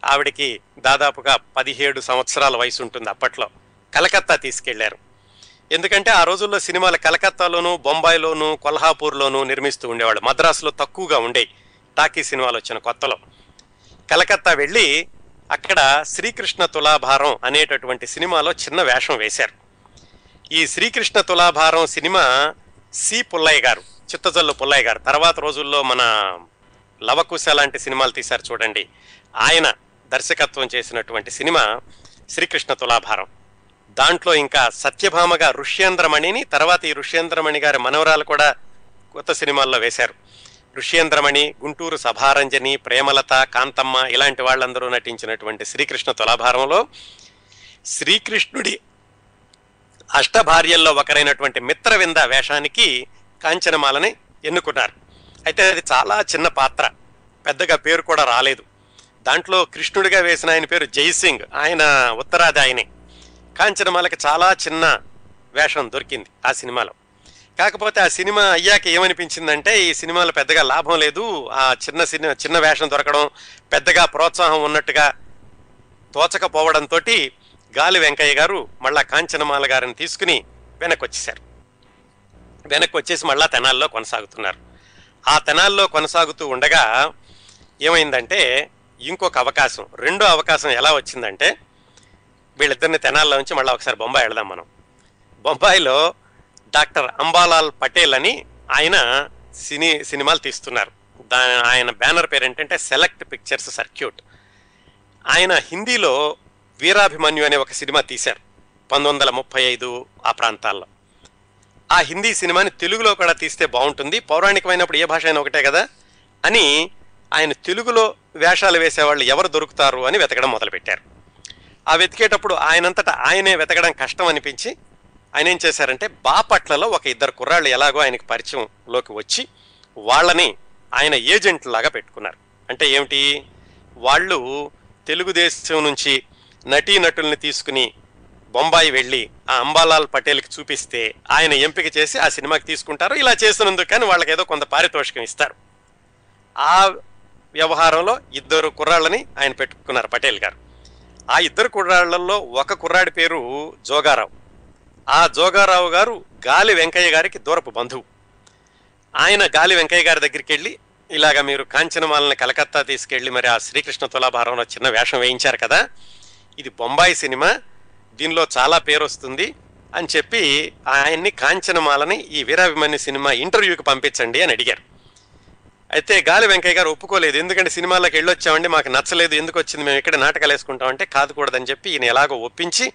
Speaker 1: ఆవిడికి దాదాపుగా పదిహేడు సంవత్సరాల వయసు ఉంటుంది అప్పట్లో. కలకత్తా తీసుకెళ్ళారు. ఎందుకంటే ఆ రోజుల్లో సినిమాలు కలకత్తాలోను బొంబాయిలోను కొల్హాపూర్లోను నిర్మిస్తూ ఉండేవాళ్ళు. మద్రాసులో తక్కువగా ఉండేవి టాకీ సినిమాలు వచ్చిన కొత్తలో. కలకత్తా వెళ్ళి అక్కడ శ్రీకృష్ణ తులాభారం అనేటటువంటి సినిమాలో చిన్న వేషం వేశారు. ఈ శ్రీకృష్ణ తులాభారం సినిమా సి పుల్లయ్య గారు చిత్తజల్లు పుల్లయ్య గారు. తర్వాత రోజుల్లో మన లవకుశ లాంటి సినిమాలు తీశారు చూడండి. ఆయన దర్శకత్వం చేసినటువంటి సినిమా శ్రీకృష్ణ తులాభారం. దాంట్లో ఇంకా సత్యభామగా ఋష్యేంద్రమణిని తర్వాత ఈ ఋష్యేంద్రమణి గారి మనవరాలు కూడా కొత్త సినిమాల్లో వేశారు. ఋష్యేంద్రమణి గుంటూరు సభారంజని ప్రేమలత కాంతమ్మ ఇలాంటి వాళ్ళందరూ నటించినటువంటి శ్రీకృష్ణ తులాభారంలో శ్రీకృష్ణుడి అష్టభార్యల్లో ఒకరైనటువంటి మిత్రవింద వేషానికి కాంచనమాలని ఎన్నుకున్నారు. అయితే అది చాలా చిన్న పాత్ర. పెద్దగా పేరు కూడా రాలేదు. దాంట్లో కృష్ణుడిగా వేసిన ఆయన పేరు జైసింగ్ ఆయన ఉత్తరాది ఆయనే కాంచనమాలకి చాలా చిన్న వేషం దొరికింది ఆ సినిమాలో. కాకపోతే ఆ సినిమా అయ్యాక ఏమనిపించిందంటే ఈ సినిమాలో పెద్దగా లాభం లేదు. ఆ చిన్న సినిమా చిన్న వేషం దొరకడం పెద్దగా ప్రోత్సాహం ఉన్నట్టుగా తోచకపోవడంతో గాలి వెంకయ్య గారు మళ్ళా కాంచనమాల గారిని తీసుకుని వెనక్కి వచ్చేశారు వెనక్కి వచ్చేసి మళ్ళా తెనాల్లో కొనసాగుతున్నారు. ఆ తెనాల్లో కొనసాగుతూ ఉండగా ఏమైందంటే ఇంకొక అవకాశం రెండో అవకాశం ఎలా వచ్చిందంటే వీళ్ళిద్దరిని తెనాల్లో నుంచి మళ్ళీ ఒకసారి బొంబాయి వెళదాం మనం. బొంబాయిలో డాక్టర్ అంబాలాల్ పటేల్ అని ఆయన సినీ సినిమాలు తీస్తున్నారు. దా ఆయన బ్యానర్ పేరు ఏంటంటే సెలెక్ట్ పిక్చర్స్ సర్క్యూట్. ఆయన హిందీలో వీరాభిమన్యు అనే ఒక సినిమా తీశారు పంతొమ్మిది వందల ముప్పై ఐదు ఆ ప్రాంతాల్లో. ఆ హిందీ సినిమాని తెలుగులో కూడా తీస్తే బాగుంటుంది పౌరాణికమైనప్పుడు ఏ భాష అయినా ఒకటే కదా అని ఆయన తెలుగులో వేషాలు వేసేవాళ్ళు ఎవరు దొరుకుతారు అని వెతకడం మొదలుపెట్టారు. ఆ వెతికేటప్పుడు ఆయనంతటా ఆయనే వెతకడం కష్టం అనిపించి ఆయన ఏం చేశారంటే బాపట్లలో ఒక ఇద్దరు కుర్రాళ్ళు ఎలాగో ఆయనకు పరిచయంలోకి వచ్చి వాళ్ళని ఆయన ఏజెంట్లాగా పెట్టుకున్నారు. అంటే ఏమిటి? వాళ్ళు తెలుగుదేశం నుంచి నటీనటుల్ని తీసుకుని బొంబాయి వెళ్ళి ఆ అంబాలాల్ పటేల్కి చూపిస్తే ఆయన ఎంపిక చేసి ఆ సినిమాకి తీసుకుంటారు. ఇలా చేసినందుకు కానీ వాళ్ళకి ఏదో కొంత పారితోషికం ఇస్తారు. ఆ వ్యవహారంలో ఇద్దరు కుర్రాళ్ళని ఆయన పెట్టుకున్నారు పటేల్ గారు. ఆ ఇద్దరు కుర్రాళ్ళలో ఒక కుర్రాడి పేరు జోగారావు. ఆ జోగారావు గారు గాలి వెంకయ్య గారికి దూరపు బంధువు. ఆయన గాలి వెంకయ్య గారి దగ్గరికి వెళ్ళి ఇలాగ మీరు కాంచనమాలని కలకత్తా తీసుకెళ్ళి మరి ఆ శ్రీకృష్ణ తులాభారంలో చిన్న వేషం వేయించారు కదా ఇది బొంబాయి సినిమా దీనిలో చాలా పేరు వస్తుంది అని చెప్పి ఆయన్ని కాంచనమాలని ఈ వీరాభిమన్యు సినిమా ఇంటర్వ్యూకి పంపించండి అని అడిగారు. అయితే గాలి వెంకయ్య గారు ఒప్పుకోలేదు ఎందుకంటే సినిమాలకు వెళ్ళొచ్చామండి మాకు నచ్చలేదు ఎందుకు వచ్చింది మేము ఇక్కడ నాటకాలు వేసుకుంటామంటే కాదుకూడదని చెప్పి ఈయన ఎలాగో ఒప్పించి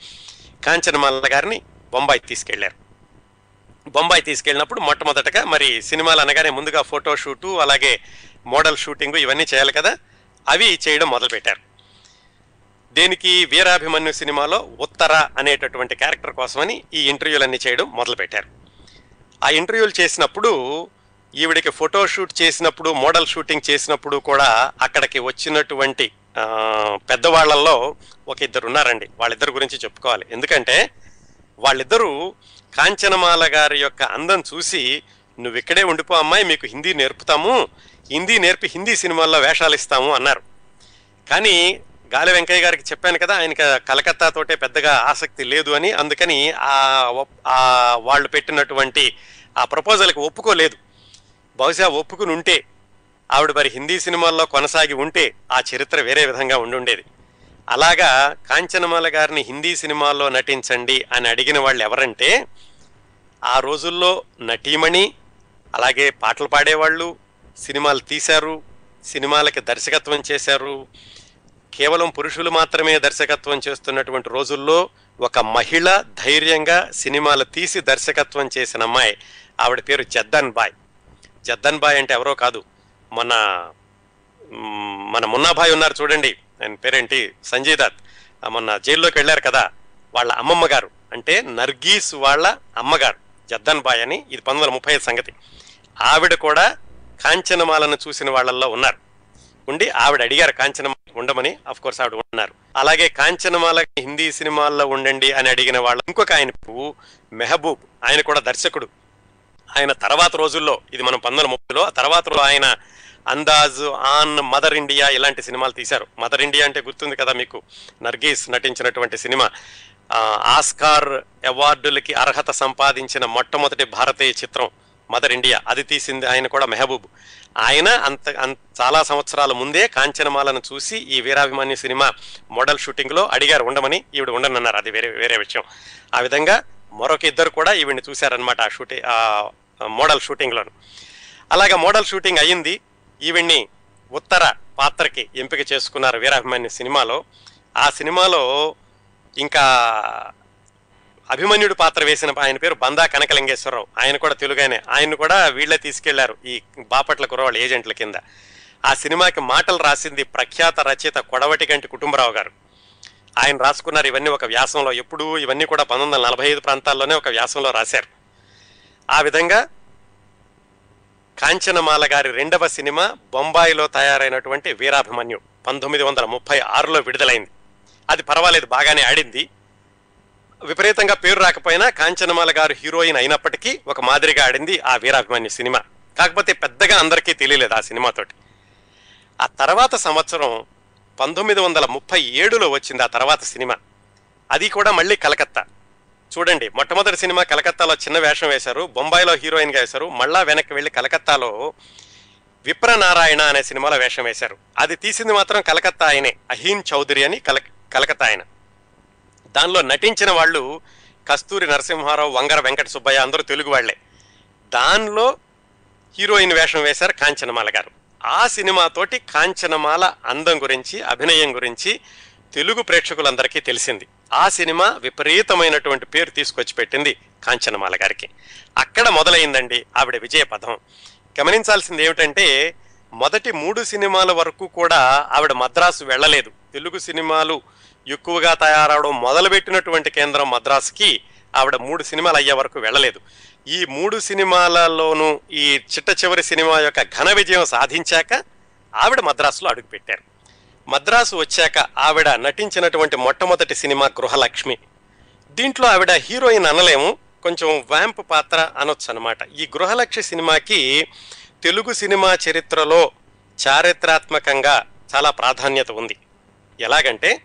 Speaker 1: కాంచనమాల గారిని బొంబాయి తీసుకెళ్ళారు. బొంబాయి తీసుకెళ్ళినప్పుడు మొట్టమొదటగా మరి సినిమాలు అనగానే ముందుగా ఫోటో షూటు అలాగే మోడల్ షూటింగ్ ఇవన్నీ చేయాలి కదా అవి చేయడం మొదలుపెట్టారు. దేనికి వీరాభిమన్యు సినిమాలో ఉత్తర అనేటటువంటి క్యారెక్టర్ కోసమని ఈ ఇంటర్వ్యూలన్నీ చేయడం మొదలుపెట్టారు. ఆ ఇంటర్వ్యూలు చేసినప్పుడు ఈవిడికి ఫోటో షూట్ చేసినప్పుడు మోడల్ షూటింగ్ చేసినప్పుడు కూడా అక్కడికి వచ్చినటువంటి పెద్దవాళ్ళలో ఒక ఇద్దరు ఉన్నారండి. వాళ్ళిద్దరు గురించి చెప్పుకోవాలి. ఎందుకంటే వాళ్ళిద్దరూ కాంచనమాల గారి యొక్క అందం చూసి నువ్వు ఇక్కడే ఉండిపో అమ్మాయి మీకు హిందీ నేర్పుతాము హిందీ నేర్పి హిందీ సినిమాల్లో వేషాలు ఇస్తాము అన్నారు. కానీ గాలి వెంకయ్య గారికి చెప్పాను కదా ఆయనకి కలకత్తా తోటే పెద్దగా ఆసక్తి లేదు అని అందుకని ఆ వాళ్ళు పెట్టినటువంటి ఆ ప్రపోజల్కి ఒప్పుకోలేదు. బహుశా ఒప్పుకుని ఉంటే ఆవిడ మరి హిందీ సినిమాల్లో కొనసాగి ఉంటే ఆ చరిత్ర వేరే విధంగా ఉండుండేది. అలాగా కాంచనమాల గారిని హిందీ సినిమాల్లో నటించండి అని అడిగిన వాళ్ళు ఎవరంటే ఆ రోజుల్లో నటీమణి అలాగే పాటలు పాడేవాళ్ళు సినిమాలు తీశారు సినిమాలకి దర్శకత్వం చేశారు కేవలం పురుషులు మాత్రమే దర్శకత్వం చేస్తున్నటువంటి రోజుల్లో ఒక మహిళ ధైర్యంగా సినిమాలు తీసి దర్శకత్వం చేసిన అమ్మాయి. ఆవిడ పేరు జద్దన్ బాయ్. జద్దన్ బాయ్ అంటే ఎవరో కాదు. మన మన మున్నాభాయ్ ఉన్నారు చూడండి. ఆయన పేరేంటి? సంజయ్ దత్ మొన్న జైల్లోకి వెళ్ళారు కదా వాళ్ళ అమ్మమ్మ గారు. అంటే నర్గీస్ వాళ్ళ అమ్మగారు జద్దన్ బాయ్ అని. ఇది పంతొమ్మిది వందల ముప్పై ఐదు సంగతి. ఆవిడ కూడా కాంచనమాలను చూసిన వాళ్ళల్లో ఉన్నారు. ఉండి ఆవిడ అడిగారు కాంచనమాల ఉండమని అఫ్ కోర్స్ ఆవిడ ఉన్నారు. అలాగే కాంచనమాల హిందీ సినిమాల్లో ఉండండి అని అడిగిన వాళ్ళు ఇంకొక ఆయన మెహబూబ్. ఆయన కూడా దర్శకుడు. ఆయన తర్వాత రోజుల్లో ఇది మనం పంతొమ్మిది ముప్పైలో ఆ తర్వాత ఆయన అందాజ్ ఆన్ మదర్ ఇండియా ఇలాంటి సినిమాలు తీశారు. మదర్ ఇండియా అంటే గుర్తుంది కదా మీకు? నర్గీస్ నటించినటువంటి సినిమా. ఆస్కార్ అవార్డులకి అర్హత సంపాదించిన మొట్టమొదటి భారతీయ చిత్రం మదర్ ఇండియా. అది తీసింది ఆయన కూడా మెహబూబ్. ఆయన అంత అంత చాలా సంవత్సరాల ముందే కాంచనమాలను చూసి ఈ వీరాభిమాన్య సినిమా మోడల్ షూటింగ్లో అడిగారు ఉండమని. ఈవిడ ఉండనన్నారు. అది వేరే వేరే విషయం. ఆ విధంగా మరొక ఇద్దరు కూడా ఈవిడిని చూశారనమాట ఆ షూటింగ్ ఆ మోడల్ షూటింగ్లోను. అలాగా మోడల్ షూటింగ్ అయ్యింది. ఈవిడ్ని ఉత్తర పాత్రకి ఎంపిక చేసుకున్నారు వీరాభిమాన్య సినిమాలో. ఆ సినిమాలో ఇంకా అభిమన్యుడు పాత్ర వేసిన ఆయన పేరు బందా కనకలింగేశ్వరరావు. ఆయన కూడా తెలుగానే ఆయన కూడా వీళ్ళే తీసుకెళ్ళారు ఈ బాపట్ల కురవాళ్ళ ఏజెంట్ల కింద. ఆ సినిమాకి మాటలు రాసింది ప్రఖ్యాత రచయిత కొడవటి గంటి కుటుంబరావు గారు. ఆయన రాసుకున్నారు ఇవన్నీ ఒక వ్యాసంలో. ఎప్పుడు ఇవన్నీ కూడా పంతొమ్మిది వందల నలభై ఐదు ప్రాంతాల్లోనే ఒక వ్యాసంలో రాశారు. ఆ విధంగా కాంచనమాల గారి రెండవ సినిమా బొంబాయిలో తయారైనటువంటి వీరాభిమన్యు పంతొమ్మిది వందల ముప్పై ఆరులో విడుదలైంది. అది పర్వాలేదు బాగానే ఆడింది. విపరీతంగా పేరు రాకపోయినా కాంచనమాల గారు హీరోయిన్ అయినప్పటికీ ఒక మాదిరిగా ఆడింది ఆ వీరాభిమాన్య సినిమా. కాకపోతే పెద్దగా అందరికీ తెలియలేదు ఆ సినిమాతోటి ఆ తర్వాత సంవత్సరం పంతొమ్మిది వందల ముప్పై ఏడులో వచ్చింది ఆ తర్వాత సినిమా. అది కూడా మళ్ళీ కలకత్తా. చూడండి మొట్టమొదటి సినిమా కలకత్తాలో చిన్న వేషం వేశారు బొంబాయిలో హీరోయిన్గా వేశారు మళ్ళా వెనక్కి వెళ్ళి కలకత్తాలో విప్రనారాయణ అనే సినిమాలో వేషం వేశారు. అది తీసింది మాత్రం కలకత్తా ఆయనే అహీన్ చౌదరి అని కల కలకత్తా ఆయన. దానిలో నటించిన వాళ్ళు కస్తూరి నరసింహారావు వంగర వెంకట సుబ్బయ్య అందరూ తెలుగు వాళ్ళే దానిలో హీరోయిన్ వేషం వేశారు కాంచనమాల గారు. ఆ సినిమాతోటి కాంచనమాల అందం గురించి అభినయం గురించి తెలుగు ప్రేక్షకులందరికీ తెలిసింది. ఆ సినిమా విపరీతమైనటువంటి పేరు తీసుకొచ్చి పెట్టింది కాంచనమాల గారికి. అక్కడ మొదలైందండి ఆవిడ విజయ పదం గమనించాల్సింది ఏమిటంటే మొదటి మూడు సినిమాల వరకు కూడా ఆవిడ మద్రాసు వెళ్ళలేదు. తెలుగు సినిమాలు ఎక్కువగా తయారవడం మొదలుపెట్టినటువంటి కేంద్రం మద్రాసుకి ఆవిడ మూడు సినిమాలు అయ్యే వరకు వెళ్ళలేదు. ఈ మూడు సినిమాలలోనూ ఈ చిట్ట చివరి సినిమా యొక్క ఘన విజయం సాధించాక ఆవిడ మద్రాసులో అడుగుపెట్టారు మద్రాసు వచ్చాక ఆవిడ నటించినటువంటి మొట్టమొదటి సినిమా గృహలక్ష్మి. దీంట్లో ఆవిడ హీరోయిన్ అనలేము కొంచెం వ్యాంప్ పాత్ర అనొచ్చు అనమాట ఈ గృహలక్ష్మి సినిమాకి తెలుగు సినిమా చరిత్రలో చారిత్రాత్మకంగా చాలా ప్రాధాన్యత ఉంది. ఎలాగంటే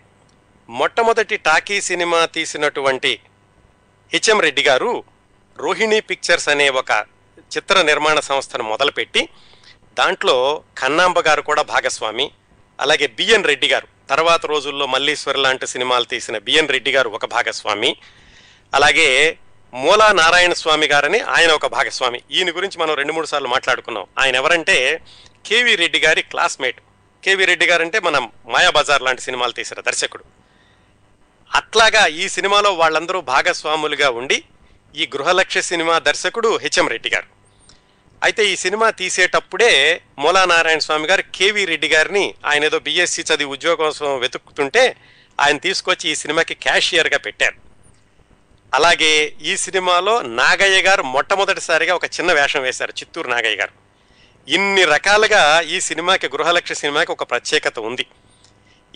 Speaker 1: మొట్టమొదటి టాకీ సినిమా తీసినటువంటి H M Reddy garu Rohini pictures అనే ఒక చిత్ర నిర్మాణ సంస్థను మొదలుపెట్టి దాంట్లో కన్నాంబ గారు కూడా భాగస్వామి అలాగే బిఎన్ రెడ్డి గారు. తర్వాత రోజుల్లో మల్లీశ్వర్ లాంటి సినిమాలు తీసిన బిఎన్ రెడ్డి గారు ఒక భాగస్వామి అలాగే మూలా నారాయణ స్వామి గారని ఆయన ఒక భాగస్వామి. ఈయన గురించి మనం రెండు మూడు సార్లు మాట్లాడుకున్నాం. ఆయన ఎవరంటే కేవీ రెడ్డి గారి క్లాస్మేట్. కేవీ రెడ్డి గారంటే మనం మాయాబజార్ లాంటి సినిమాలు తీసిన దర్శకుడు. అట్లాగా ఈ సినిమాలో వాళ్ళందరూ భాగస్వాములుగా ఉండి ఈ గృహలక్ష్య సినిమా దర్శకుడు హెచ్ఎం రెడ్డి గారు. అయితే ఈ సినిమా తీసేటప్పుడే మూలా నారాయణ స్వామి గారు కేవీ రెడ్డి గారిని ఆయన ఏదో బీఎస్సీ చదివి ఉద్యోగం కోసం వెతుకుతుంటే ఆయన తీసుకొచ్చి ఈ సినిమాకి క్యాషియర్గా పెట్టారు. అలాగే ఈ సినిమాలో నాగయ్య గారు మొట్టమొదటిసారిగా ఒక చిన్న వేషం వేశారు చిత్తూరు నాగయ్య గారు. ఇన్ని రకాలుగా ఈ సినిమాకి గృహలక్ష్య సినిమాకి ఒక ప్రత్యేకత ఉంది.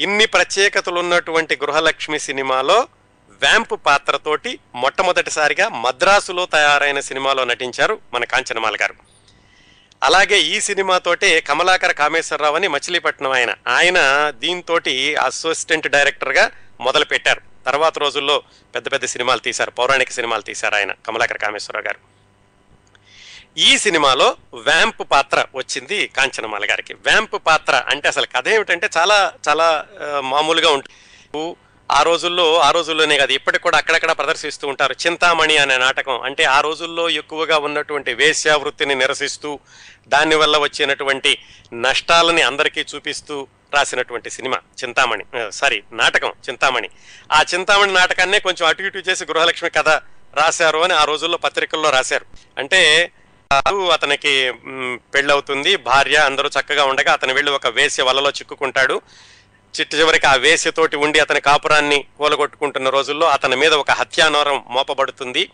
Speaker 1: ఇన్ని ప్రత్యేకతలు ఉన్నటువంటి గృహలక్ష్మి సినిమాలో వ్యాంప్ పాత్రతోటి మొట్టమొదటిసారిగా మద్రాసులో తయారైన సినిమాలో నటించారు మన కాంచనమాల గారు. అలాగే ఈ సినిమాతోటే కమలాకర కామేశ్వరరావు అని మచిలీపట్నం ఆయన. ఆయన దీంతో అసిస్టెంట్ డైరెక్టర్గా మొదలుపెట్టారు. తర్వాత రోజుల్లో పెద్ద పెద్ద సినిమాలు తీశారు. పౌరాణిక సినిమాలు తీశారు ఆయన కమలాకర కామేశ్వరరావు గారు. ఈ సినిమాలో వ్యాంప్ పాత్ర వచ్చింది కాంచనమాల గారికి. వ్యాంప్ పాత్ర అంటే అసలు కథ ఏమిటంటే చాలా చాలా మామూలుగా ఉంటుంది. ఆ రోజుల్లో ఆ రోజుల్లోనే కాదు ఇప్పటికి కూడా అక్కడక్కడ ప్రదర్శిస్తూ ఉంటారు. చింతామణి అనే నాటకం అంటే ఆ రోజుల్లో ఎక్కువగా ఉన్నటువంటి వేశ్యావృత్తిని నిరసిస్తూ దానివల్ల వచ్చినటువంటి నష్టాలని అందరికీ చూపిస్తూ రాసినటువంటి సినిమా చింతామణి సారీ నాటకం చింతామణి. ఆ చింతామణి నాటకాన్నే కొంచెం అటు ఇటు చేసి గృహలక్ష్మి కథ రాశారు అని ఆ రోజుల్లో పత్రికల్లో రాశారు. అంటే అతనికి పెళ్ళవుతుంది. భార్య అందరూ చక్కగా ఉండగా అతను వెళ్ళి ఒక వేశ్య వలలో చిక్కుకుంటాడు. చిట్ట చివరికి ఆ వేశ్యతోటి ఉండి అతని కాపురాన్ని కూలగొట్టుకుంటున్న రోజుల్లో అతని మీద ఒక హత్యానేరం మోపబడుతుంది.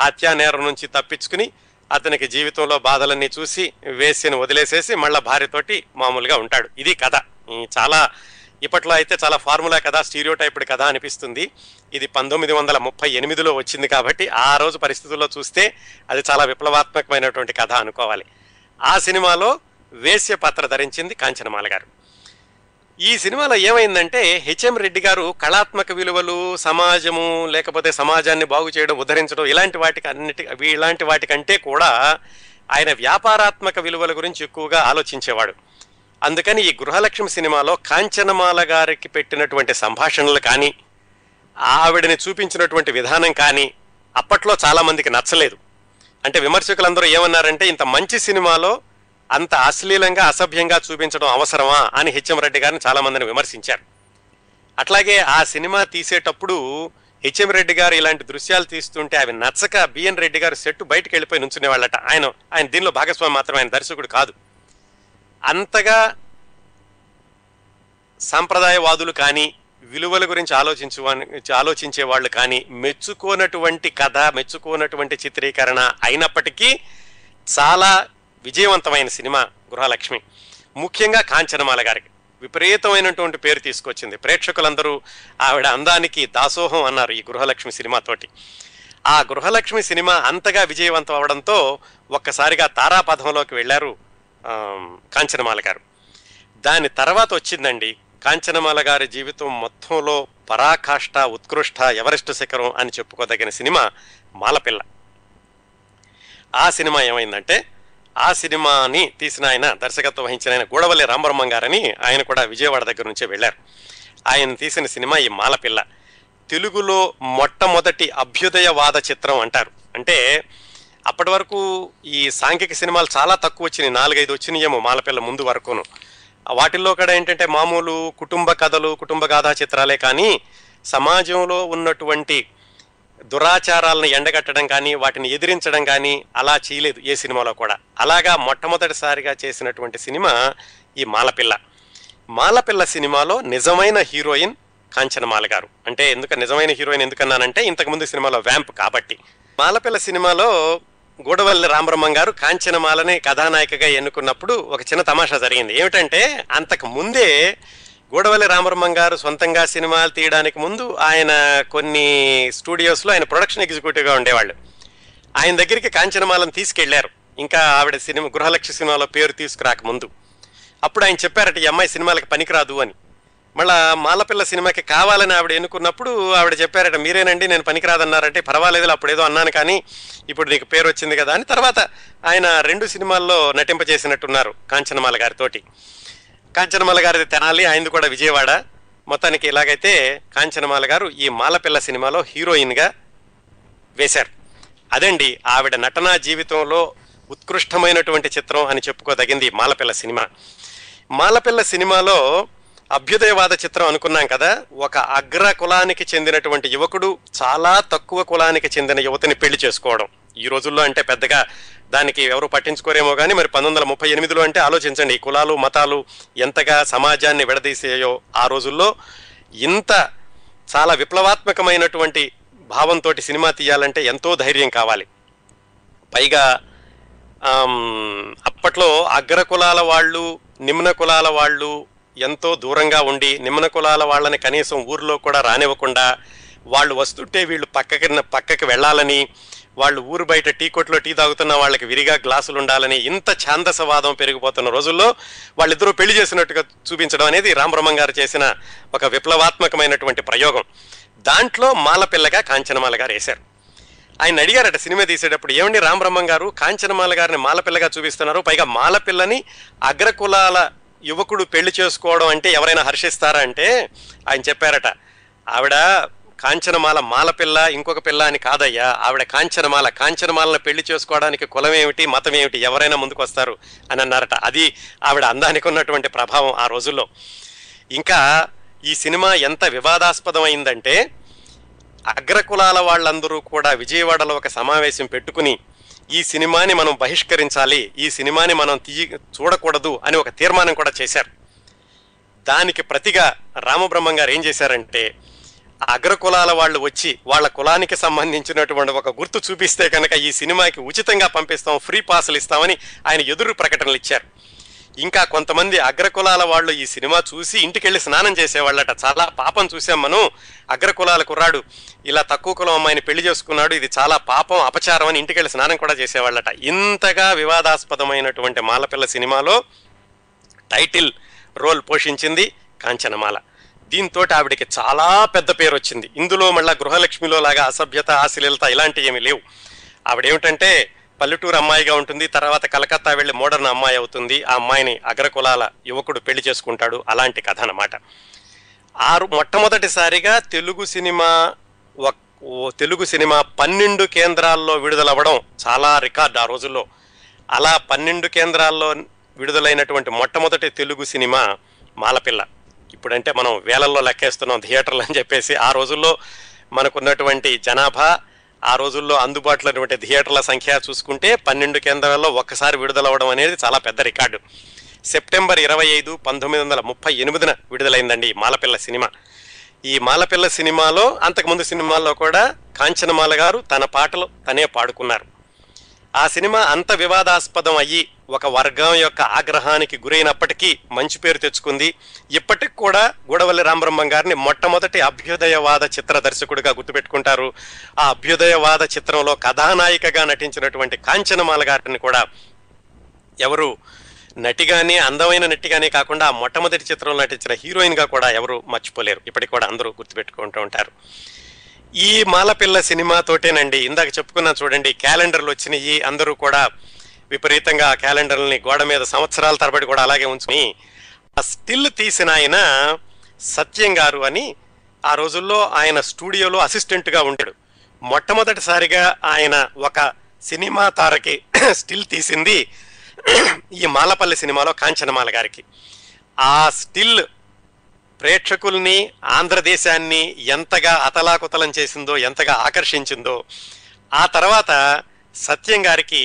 Speaker 1: హత్యానేరం నుంచి తప్పించుకుని అతనికి జీవితంలో బాధలన్నీ చూసి వేశ్యను వదిలేసేసి మళ్ళా భార్యతోటి మామూలుగా ఉంటాడు. ఇది కథ. చాలా ఇప్పట్లో అయితే చాలా ఫార్ములా కథ స్టీరియో టైప్డ్ కథ అనిపిస్తుంది. ఇది పంతొమ్మిది వందల ముప్పై ఎనిమిదిలో వచ్చింది కాబట్టి ఆ రోజు పరిస్థితుల్లో చూస్తే అది చాలా విప్లవాత్మకమైనటువంటి కథ అనుకోవాలి. ఆ సినిమాలో వేశ్య పాత్ర ధరించింది కాంచనమాల గారు. ఈ సినిమాలో ఏమైందంటే హెచ్ఎం రెడ్డి గారు కళాత్మక విలువలు సమాజము లేకపోతే సమాజాన్ని బాగు చేయడం ఉద్ధరించడం ఇలాంటి వాటికి అన్నిటి ఇలాంటి వాటికంటే కూడా ఆయన వ్యాపారాత్మక విలువల గురించి ఎక్కువగా ఆలోచించేవాడు. అందుకని ఈ గృహలక్ష్మి సినిమాలో కాంచనమాల గారికి పెట్టినటువంటి సంభాషణలు కానీ ఆవిడని చూపించినటువంటి విధానం కానీ అప్పట్లో చాలామందికి నచ్చలేదు. అంటే విమర్శకులందరూ ఏమన్నారంటే ఇంత మంచి సినిమాలో అంత అశ్లీలంగా అసభ్యంగా చూపించడం అవసరమా? అని హెచ్ఎం రెడ్డి గారిని చాలామందిని విమర్శించారు. అట్లాగే ఆ సినిమా తీసేటప్పుడు హెచ్ఎం రెడ్డి గారు ఇలాంటి దృశ్యాలు తీస్తుంటే అవి నచ్చక బిఎన్ రెడ్డి గారు సెట్ బయటకు వెళ్ళిపోయి నుంచునే వాళ్ళట ఆయన ఆయన దీనిలో భాగస్వామి మాత్రం ఆయన దర్శకుడు కాదు. అంతగా సాంప్రదాయవాదులు కానీ విలువల గురించి ఆలోచించు ఆలోచించే వాళ్ళు కానీ మెచ్చుకోనటువంటి కథ మెచ్చుకోనటువంటి చిత్రీకరణ అయినప్పటికీ చాలా విజయవంతమైన సినిమా గృహలక్ష్మి. ముఖ్యంగా కాంచనమాల గారికి. విపరీతమైనటువంటి పేరు తీసుకొచ్చింది. ప్రేక్షకులందరూ ఆవిడ అందానికి దాసోహం అన్నారు ఈ గృహలక్ష్మి సినిమాతోటి ఆ గృహలక్ష్మి సినిమా అంతగా విజయవంతం అవడంతో ఒక్కసారిగా తారాపథంలోకి వెళ్ళారు కాంచనమాల గారు. దాని తర్వాత వచ్చిందండి కాంచనమాల గారి జీవితం మొత్తంలో పరాకాష్ట ఉత్కృష్ట ఎవరెస్ట్ శిఖరం అని చెప్పుకోదగిన సినిమా మాలపిల్ల. ఆ సినిమా ఏమైందంటే ఆ సినిమాని తీసిన ఆయన దర్శకత్వం వహించిన ఆయన గూడవల్లి రామబ్రహ్మం గారని ఆయన కూడా విజయవాడ దగ్గర నుంచే వెళ్ళారు. ఆయన తీసిన సినిమా ఈ మాలపిల్ల. తెలుగులో మొట్టమొదటి అభ్యుదయవాద చిత్రం అంటారు. అంటే అప్పటి వరకు ఈ సాంఘిక సినిమాలు చాలా తక్కువ వచ్చినాయి. నాలుగైదు వచ్చినాయేమో మాలపిల్ల ముందు వరకును. వాటిల్లో కూడా ఏంటంటే మామూలు కుటుంబ కథలు కుటుంబ గాథా చిత్రాలే కానీ సమాజంలో ఉన్నటువంటి దురాచారాలను ఎండగట్టడం కానీ వాటిని ఎదిరించడం కానీ అలా చేయలేదు ఏ సినిమాలో కూడా. అలాగా మొట్టమొదటిసారిగా చేసినటువంటి సినిమా ఈ మాలపిల్ల. మాలపిల్ల సినిమాలో నిజమైన హీరోయిన్ కాంచనమాల గారు. అంటే ఎందుకు నిజమైన హీరోయిన్ ఎందుకన్నానంటే ఇంతకుముందు సినిమాలో వ్యాంప్ కాబట్టి. మాలపిల్ల సినిమాలో గూడవల్లి రామబ్రహ్మం గారు కాంచనమాలని కథానాయికగా ఎన్నుకున్నప్పుడు ఒక చిన్న తమాషా జరిగింది. ఏమిటంటే అంతకు ముందే గూడవల్లి రామబ్రహ్మం గారు సొంతంగా సినిమాలు తీయడానికి ముందు ఆయన కొన్ని స్టూడియోస్లో ఆయన ప్రొడక్షన్ ఎగ్జిక్యూటివ్గా ఉండేవాళ్ళు. ఆయన దగ్గరికి కాంచనమాలను తీసుకెళ్ళారు. ఇంకా ఆవిడ సినిమా గృహలక్ష్మి సినిమాలో పేరు తీసుకురాక ముందు అప్పుడు ఆయన చెప్పారట ఈ అమ్మాయి సినిమాలకు పనికిరాదు అని. మళ్ళా మాలపిల్ల సినిమాకి కావాలని ఆవిడ ఎన్నుకున్నప్పుడు ఆవిడ చెప్పారట మీరేనండి నేను పనికిరాదన్నారంటే పర్వాలేదు అప్పుడు ఏదో అన్నాను కానీ ఇప్పుడు నీకు పేరు వచ్చింది కదా అని తర్వాత ఆయన రెండు సినిమాల్లో నటింపజేసినట్టున్నారు కాంచనమాల గారితోటి కాంచనమాల గారిది తెనాలి ఆయనది కూడా విజయవాడ. మొత్తానికి ఇలాగైతే కాంచనమాల గారు ఈ మాలపిల్ల సినిమాలో హీరోయిన్గా వేశారు. అదండి ఆవిడ నటనా జీవితంలో ఉత్కృష్టమైనటువంటి చిత్రం అని చెప్పుకోదగింది మాలపిల్ల సినిమా. మాలపిల్ల సినిమాలో అభ్యుదయవాద చిత్రం అనుకున్నాం కదా ఒక అగ్ర కులానికి చెందినటువంటి యువకుడు చాలా తక్కువ కులానికి చెందిన యువతిని పెళ్ళి చేసుకోవడం. ఈ రోజుల్లో అంటే పెద్దగా దానికి ఎవరు పట్టించుకోరేమో కానీ మరి పంతొమ్మిది వందల ముప్పై ఎనిమిదిలో అంటే ఆలోచించండి ఈ కులాలు మతాలు ఎంతగా సమాజాన్ని విడదీసేయో ఆ రోజుల్లో ఇంత చాలా విప్లవాత్మకమైనటువంటి భావంతో సినిమా తీయాలంటే ఎంతో ధైర్యం కావాలి. పైగా అప్పట్లో అగ్ర కులాల వాళ్ళు నిమ్న కులాల వాళ్ళు ఎంతో దూరంగా ఉండి నిమ్మన కులాల వాళ్ళని కనీసం ఊర్లో కూడా రానివ్వకుండా వాళ్ళు వస్తుంటే వీళ్ళు పక్కకి పక్కకి వెళ్ళాలని వాళ్ళు ఊరు బయట టీ కొట్లో టీ తాగుతున్న వాళ్ళకి విరిగా గ్లాసులు ఉండాలని ఇంత ఛాందసవాదం పెరిగిపోతున్న రోజుల్లో వాళ్ళిద్దరూ పెళ్ళి చేసినట్టుగా చూపించడం అనేది రామబ్రహ్మం గారు చేసిన ఒక విప్లవాత్మకమైనటువంటి ప్రయోగం. దాంట్లో మాలపిల్లగా కాంచనమాల గారు వేశారు. ఆయన అడిగారట సినిమా తీసేటప్పుడు ఏమండి రామబ్రహ్మం గారు కాంచనమాల గారిని మాలపిల్లగా చూపిస్తున్నారు పైగా మాలపిల్లని అగ్రకులాల యువకుడు పెళ్ళి చేసుకోవడం అంటే ఎవరైనా హర్షిస్తారా అంటే ఆయన చెప్పారట ఆవిడ కాంచనమాల మాలపిల్ల ఇంకొక పిల్ల అని కాదయ్యా. ఆవిడ కాంచనమాల కాంచనమాలను పెళ్ళి చేసుకోవడానికి కులం ఏమిటి మతం ఏమిటి ఎవరైనా ముందుకు వస్తారు అని అన్నారట. అది ఆవిడ అందానికి ఉన్నటువంటి ప్రభావం ఆ రోజుల్లో. ఇంకా ఈ సినిమా ఎంత వివాదాస్పదమైందంటే అగ్రకులాల వాళ్ళందరూ కూడా విజయవాడలో ఒక సమావేశం పెట్టుకుని ఈ సినిమాని మనం బహిష్కరించాలి ఈ సినిమాని మనం తీయ చూడకూడదు అని ఒక తీర్మానం కూడా చేశారు. దానికి ప్రతిగా రామబ్రహ్మం గారు ఏం చేశారంటే అగ్రకులాల వాళ్ళు వచ్చి వాళ్ళ కులానికి సంబంధించినటువంటి ఒక గుర్తు చూపిస్తే కనుక ఈ సినిమాకి ఉచితంగా పంపిస్తాం ఫ్రీ పాసులు ఇస్తామని ఆయన ఎదురు ప్రకటనలు ఇచ్చారు. ఇంకా కొంతమంది అగ్రకులాల వాళ్ళు ఈ సినిమా చూసి ఇంటికెళ్ళి స్నానం చేసేవాళ్ళట. చాలా పాపం చూసాం మనం. అగ్రకులాల కుర్రాడు ఇలా తక్కువ కులం అమ్మాయిని పెళ్ళి చేసుకున్నాడు ఇది చాలా పాపం అపచారం అని ఇంటికెళ్ళి స్నానం కూడా చేసేవాళ్ళట. ఇంతగా వివాదాస్పదమైనటువంటి మాలపిల్ల సినిమాలో టైటిల్ రోల్ పోషించింది కాంచనమాల. దీంతో ఆవిడకి చాలా పెద్ద పేరు వచ్చింది. ఇందులో మళ్ళా గృహలక్ష్మిలో లాగా అసభ్యత ఆశలీలత ఇలాంటివి ఏమీ లేవు. ఆవిడేమిటంటే పల్లెటూరు అమ్మాయిగా ఉంటుంది. తర్వాత కలకత్తా వెళ్ళి మోడర్న్ అమ్మాయి అవుతుంది. ఆ అమ్మాయిని అగ్రకులాల యువకుడు పెళ్ళి చేసుకుంటాడు. అలాంటి కథ అన్నమాట. ఆరు మొట్టమొదటిసారిగా తెలుగు సినిమా తెలుగు సినిమా పన్నెండు కేంద్రాల్లో విడుదలవ్వడం చాలా రికార్డ్ ఆ రోజుల్లో. అలా పన్నెండు కేంద్రాల్లో విడుదలైనటువంటి మొట్టమొదటి తెలుగు సినిమా మాలపిల్ల. ఇప్పుడంటే మనం వేలల్లో లెక్కేస్తున్నాం థియేటర్లు అని చెప్పేసి ఆ రోజుల్లో మనకున్నటువంటి జనాభా ఆ రోజుల్లో అందుబాటులో ఉన్నటువంటి థియేటర్ల సంఖ్య చూసుకుంటే పన్నెండు కేంద్రాల్లో ఒక్కసారి విడుదలవ్వడం అనేది చాలా పెద్ద రికార్డు. సెప్టెంబర్ ఇరవై ఐదు పంతొమ్మిది వందల ముప్పై ఎనిమిదిన విడుదలైందండి ఈ మాలపిల్ల సినిమా. ఈ మాలపిల్ల సినిమాలో అంతకుముందు సినిమాల్లో కూడా కాంచనమాల గారు తన పాటలు తనే పాడుకున్నారు. ఆ సినిమా అంత వివాదాస్పదం అయ్యి ఒక వర్గం యొక్క ఆగ్రహానికి గురైనప్పటికీ మంచి పేరు తెచ్చుకుంది. ఇప్పటికి కూడా గూడవల్లి రామబ్రహ్మం గారిని మొట్టమొదటి అభ్యుదయవాద చిత్ర దర్శకుడిగా గుర్తుపెట్టుకుంటారు. ఆ అభ్యుదయవాద చిత్రంలో కథానాయికగా నటించినటువంటి కాంచనమాల గారిని కూడా ఎవరు నటిగానే అందమైన నటిగానే కాకుండా మొట్టమొదటి చిత్రంలో నటించిన హీరోయిన్గా కూడా ఎవరు మర్చిపోలేరు. ఇప్పటికి కూడా అందరూ గుర్తుపెట్టుకుంటూ ఉంటారు. ఈ మాలపిల్ల సినిమాతోటేనండి ఇందాక చెప్పుకున్నా చూడండి క్యాలెండర్లు వచ్చినాయి. అందరూ కూడా విపరీతంగా ఆ క్యాలెండర్లని గోడ మీద సంవత్సరాల తరబడి కూడా అలాగే ఉంచుకుని ఆ స్టిల్ తీసిన ఆయన సత్యం గారు అని ఆ రోజుల్లో ఆయన స్టూడియోలో అసిస్టెంట్గా ఉండాడు. మొట్టమొదటిసారిగా ఆయన ఒక సినిమా తారకి స్టిల్ తీసింది ఈ మాలపల్లి సినిమాలో కాంచనమాల గారికి. ఆ స్టిల్ ప్రేక్షకుల్ని ఆంధ్రదేశాన్ని ఎంతగా అతలాకుతలం చేసిందో ఎంతగా ఆకర్షించిందో ఆ తర్వాత సత్యం గారికి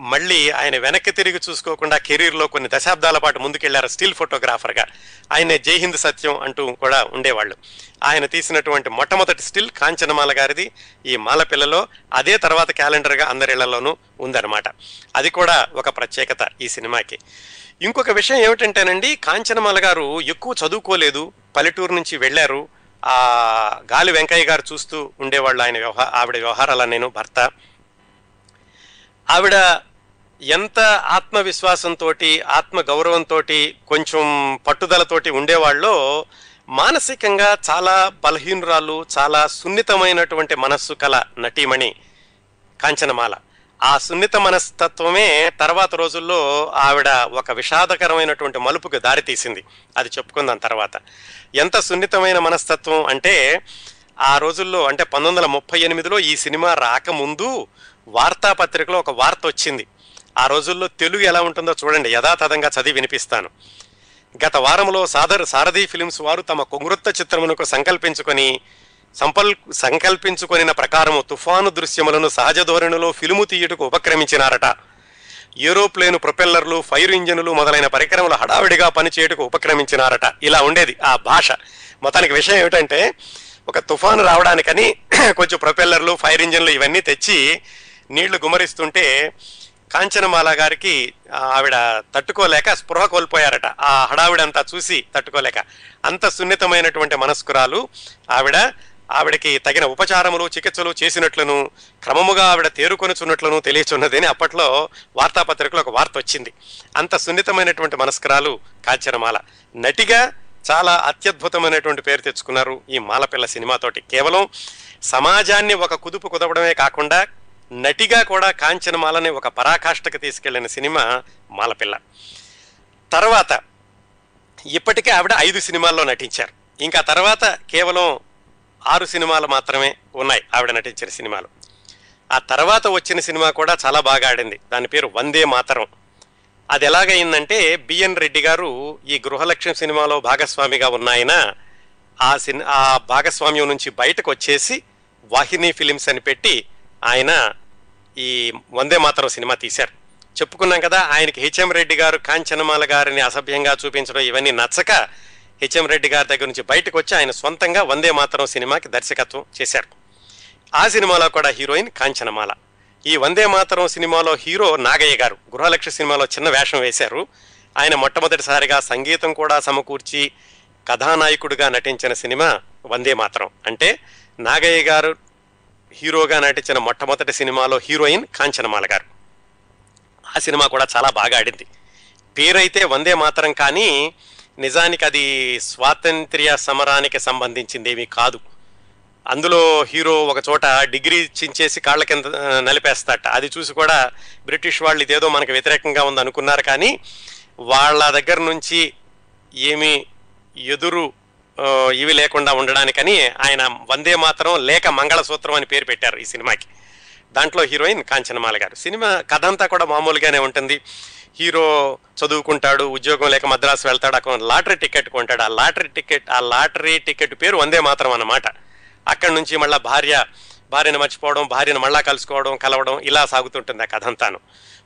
Speaker 1: మళ్ళీ ఆయన వెనక్కి తిరిగి చూసుకోకుండా కెరీర్లో కొన్ని దశాబ్దాల పాటు ముందుకెళ్ళారు స్టిల్ ఫోటోగ్రాఫర్గా. ఆయన జై హింద్ సత్యం అంటూ కూడా ఉండేవాళ్ళు. ఆయన తీసినటువంటి మొట్టమొదటి స్టిల్ కాంచనమాల గారిది ఈ మాలపిల్లలో అదే తర్వాత క్యాలెండర్గా అందరిళ్ళలోనూ ఉందన్నమాట. అది కూడా ఒక ప్రత్యేకత ఈ సినిమాకి. ఇంకొక విషయం ఏమిటంటేనండి కాంచనమాల గారు ఎక్కువ చదువుకోలేదు పల్లెటూరు నుంచి వెళ్ళారు. ఆ గాలి వెంకయ్య గారు చూస్తూ ఉండేవాళ్ళు ఆయన వ్యవహార ఆవిడ వ్యవహారాల నేను భర్త. ఆవిడ ఎంత ఆత్మవిశ్వాసంతో ఆత్మ గౌరవంతో కొంచెం పట్టుదలతోటి ఉండేవాళ్ళో మానసికంగా చాలా బలహీనురాలు చాలా సున్నితమైనటువంటి మనస్సు కల నటీమణి కాంచనమాల. ఆ సున్నిత మనస్తత్వమే తర్వాత రోజుల్లో ఆవిడ ఒక విషాదకరమైనటువంటి మలుపుకు దారితీసింది. అది చెప్పుకుందాం తర్వాత. ఎంత సున్నితమైన మనస్తత్వం అంటే ఆ రోజుల్లో అంటే పంతొమ్మిది వందల ముప్పై ఎనిమిదిలో ఈ సినిమా రాకముందు వార్తాపత్రికలో ఒక వార్త వచ్చింది. ఆ రోజుల్లో తెలుగు ఎలా ఉంటుందో చూడండి యథాతథంగా చదివి వినిపిస్తాను. గత వారంలో సాదర్ సారథి ఫిలిమ్స్ వారు తమ కొంగృత్త చిత్రమునకు సంకల్పించుకొని సంపల్ సంకల్పించుకొనిన ప్రకారము తుఫాను దృశ్యములను సహజ ధోరణిలో ఫిలుము తీయుటకు ఉపక్రమించినారట. ఏరోప్లేను ప్రొపెల్లర్లు ఫైర్ ఇంజనులు మొదలైన పరికరములు హడావిడిగా పనిచేయుటకు ఉపక్రమించినారట. ఇలా ఉండేది ఆ భాష. మొత్తానికి విషయం ఏమిటంటే ఒక తుఫాను రావడానికని కొంచెం ప్రొపెల్లర్లు ఫైర్ ఇంజన్లు ఇవన్నీ తెచ్చి నీళ్ళు గుమరిస్తుంటే కాంచనమాల గారికి ఆవిడ తట్టుకోలేక స్పృహ కోల్పోయారట. ఆ హడావిడంతా చూసి తట్టుకోలేక. అంత సున్నితమైనటువంటి మనస్కురాలు ఆవిడ ఆవిడకి తగిన ఉపచారములు చికిత్సలు చేసినట్లును క్రమముగా ఆవిడ తేరుకొనుచున్నట్లును తెలియచున్నదని అప్పట్లో వార్తాపత్రికలో ఒక వార్త వచ్చింది. అంత సున్నితమైనటువంటి మనస్కురాలు కాంచనమాల. నటిగా చాలా అత్యద్భుతమైనటువంటి పేరు తెచ్చుకున్నారు ఈ మాలపిల్ల సినిమాతోటి. కేవలం సమాజాన్ని ఒక కుదుపు కుదవడమే కాకుండా నటిగా కూడా కాంచనమాలని ఒక పరాకాష్ఠకు తీసుకెళ్ళిన సినిమా మాలపిల్ల. తర్వాత ఇప్పటికే ఆవిడ ఐదు సినిమాల్లో నటించారు. ఇంకా తర్వాత కేవలం ఆరు సినిమాలు మాత్రమే ఉన్నాయి ఆవిడ నటించిన సినిమాలు. ఆ తర్వాత వచ్చిన సినిమా కూడా చాలా బాగా ఆడింది. దాని పేరు వందే మాతరం. అది ఎలాగైందంటే బిఎన్ రెడ్డి గారు ఈ గృహలక్ష్యం సినిమాలో భాగస్వామిగా ఉన్నాయన ఆ సిన్ ఆ భాగస్వామ్యం నుంచి బయటకు వచ్చేసి వాహిని ఫిలిమ్స్ అని పెట్టి ఆయన ఈ వందే మాతరం సినిమా తీశారు. చెప్పుకున్నాం కదా ఆయనకి హెచ్ఎం రెడ్డి గారు కాంచనమాల గారిని అసభ్యంగా చూపించడం ఇవన్నీ నచ్చక హెచ్ఎం రెడ్డి గారి దగ్గర నుంచి బయటకు వచ్చి ఆయన సొంతంగా వందే మాతరం సినిమాకి దర్శకత్వం చేశారు. ఆ సినిమాలో కూడా హీరోయిన్ కాంచనమాల ఈ వందే మాతరం సినిమాలో హీరో నాగయ్య గారు గృహలక్ష్య సినిమాలో చిన్న వేషం వేశారు. ఆయన మొట్టమొదటిసారిగా సంగీతం కూడా సమకూర్చి కథానాయకుడిగా నటించిన సినిమా వందే మాతరం. అంటే నాగయ్య గారు హీరోగా నటించిన మొట్టమొదటి సినిమాలో హీరోయిన్ కాంచనమాల గారు. ఆ సినిమా కూడా చాలా బాగా ఆడింది. పేరైతే వందే మాత్రం కానీ నిజానికి అది స్వాతంత్ర్య సమరానికి సంబంధించిందేమీ కాదు. అందులో హీరో ఒక చోట డిగ్రీ చించేసి కాళ్ళ కింద నలిపేస్తాట. అది చూసి కూడా బ్రిటిష్ వాళ్ళు ఇదేదో మనకు వ్యతిరేకంగా ఉంది అనుకున్నారు కానీ వాళ్ళ దగ్గర నుంచి ఏమీ ఎదురు ఇవి లేకుండా ఉండడానికని ఆయన వందే మాత్రం లేక మంగళసూత్రం అని పేరు పెట్టారు ఈ సినిమాకి. దాంట్లో హీరోయిన్ కాంచనమాల గారు. సినిమా కథ అంతా కూడా మామూలుగానే ఉంటుంది. హీరో చదువుకుంటాడు ఉద్యోగం లేక మద్రాసు వెళ్తాడు అక్కడ లాటరీ టికెట్ కొంటాడు. ఆ లాటరీ టికెట్ ఆ లాటరీ టికెట్ పేరు వందే మాత్రం అన్నమాట. అక్కడి నుంచి మళ్ళీ భార్య భార్యను మర్చిపోవడం భార్యను మళ్ళా కలుసుకోవడం కలవడం ఇలా సాగుతుంటుంది ఆ కథ అంతాను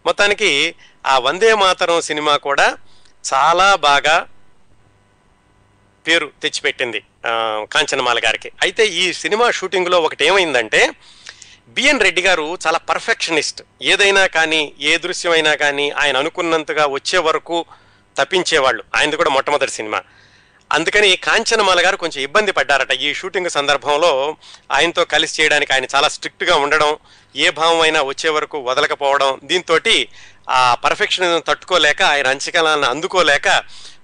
Speaker 1: మొత్తానికి ఆ వందే మాతరం సినిమా కూడా చాలా బాగా పేరు తెచ్చిపెట్టింది కాంచనమాల గారికి. అయితే ఈ సినిమా షూటింగ్లో ఒకటి ఏమైందంటే బిఎన్ రెడ్డి గారు చాలా పర్ఫెక్షనిస్ట్. ఏదైనా కానీ ఏ దృశ్యమైనా కానీ ఆయన అనుకున్నంతగా వచ్చే వరకు తప్పించేవాళ్ళు. ఆయనది కూడా మొట్టమొదటి సినిమా. అందుకని కాంచనమాల గారు కొంచెం ఇబ్బంది పడ్డారట. ఈ షూటింగ్ సందర్భంలో ఆయనతో కలిసి చేయడానికి ఆయన చాలా స్ట్రిక్ట్గా ఉండడం ఏ భావం అయినా వచ్చే వరకు వదలకపోవడం దీంతో ఆ పర్ఫెక్షన్ తట్టుకోలేక ఆయన అంచకాలను అందుకోలేక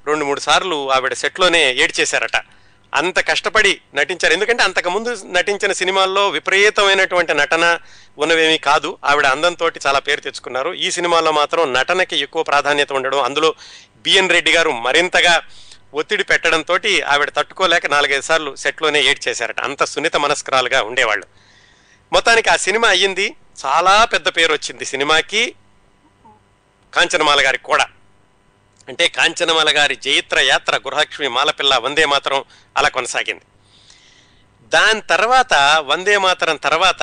Speaker 1: రెండు మూడు సార్లు ఆవిడ సెట్లోనే ఏడ్చేశారట. అంత కష్టపడి నటించారు. ఎందుకంటే అంతకుముందు నటించిన సినిమాల్లో విపరీతమైనటువంటి నటన ఉన్నవేమీ కాదు. ఆవిడ అందంతో చాలా పేరు తెచ్చుకున్నారు. ఈ సినిమాలో మాత్రం నటనకి ఎక్కువ ప్రాధాన్యత ఉండడం అందులో బిఎన్ రెడ్డి గారు మరింతగా ఒత్తిడి పెట్టడంతో ఆవిడ తట్టుకోలేక నాలుగైదు సార్లు సెట్లోనే ఏడ్చేశారట. అంత సున్నిత మనస్కరాలుగా ఉండేవాళ్ళు. మొత్తానికి ఆ సినిమా అయ్యింది. చాలా పెద్ద పేరు వచ్చింది సినిమాకి. కాంచనమాల గారికి కూడా. అంటే కాంచనమాల గారి జయిత్ర యాత్ర గృహలక్ష్మి మాలపిల్ల వందే మాత్రం అలా కొనసాగింది. దాని తర్వాత వందే మాతరం తర్వాత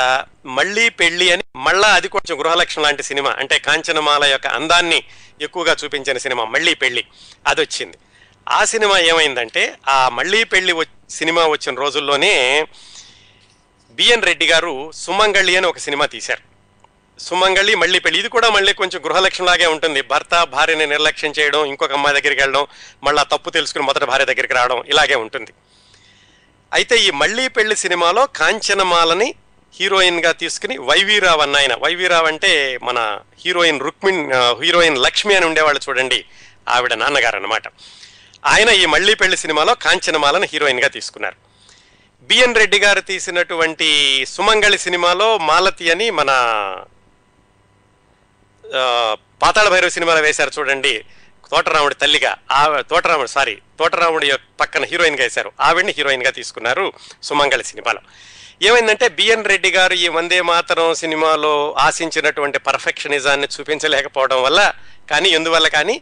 Speaker 1: మళ్ళీ పెళ్ళి అని మళ్ళా అది కొంచెం గృహలక్ష్మి లాంటి సినిమా అంటే కాంచనమాల యొక్క అందాన్ని ఎక్కువగా చూపించిన సినిమా మళ్ళీ పెళ్ళి అది వచ్చింది ఆ సినిమా ఏమైందంటే ఆ మళ్ళీ పెళ్ళి సినిమా వచ్చిన రోజుల్లోనే బిఎన్ రెడ్డి గారు సుమంగళి అని ఒక సినిమా తీశారు. సుమంగళి మళ్ళీ పెళ్ళి ఇది కూడా మళ్ళీ కొంచెం గృహలక్ష్మిలాగే ఉంటుంది. భర్త భార్యని నిర్లక్ష్యం చేయడం ఇంకొక అమ్మాయి దగ్గరికి వెళ్ళడం మళ్ళీ తప్పు తెలుసుకుని మొదటి భార్య దగ్గరికి రావడం ఇలాగే ఉంటుంది. అయితే ఈ మళ్ళీ పెళ్ళి సినిమాలో కాంచనమాలని హీరోయిన్గా తీసుకుని వైవీరావు అన్న ఆయన. వైవీరావు అంటే మన హీరోయిన్ రుక్మిణ్ హీరోయిన్ లక్ష్మి అని ఉండేవాళ్ళు చూడండి ఆవిడ నాన్నగారు అన్నమాట ఆయన ఈ మళ్ళీ పెళ్ళి సినిమాలో కాంచనమాలను హీరోయిన్గా తీసుకున్నారు బిఎన్ రెడ్డి గారు తీసినటువంటి సుమంగళి సినిమాలో మాలతి అని మన పాతాళ భైరవ సినిమాలో వేశారు చూడండి తోటరాముడి తల్లిగా. ఆ తోటరాముడు సారీ తోటరాముడి యొక్క పక్కన హీరోయిన్గా వేశారు. ఆవిడ్ని హీరోయిన్గా తీసుకున్నారు సుమంగళ సినిమాలో. ఏమైందంటే బిఎన్ రెడ్డి గారు ఈ వందే మాతరం సినిమాలో ఆశించినటువంటి పర్ఫెక్షనిజాన్ని చూపించలేకపోవడం వల్ల కానీ ఎందువల్ల కానీ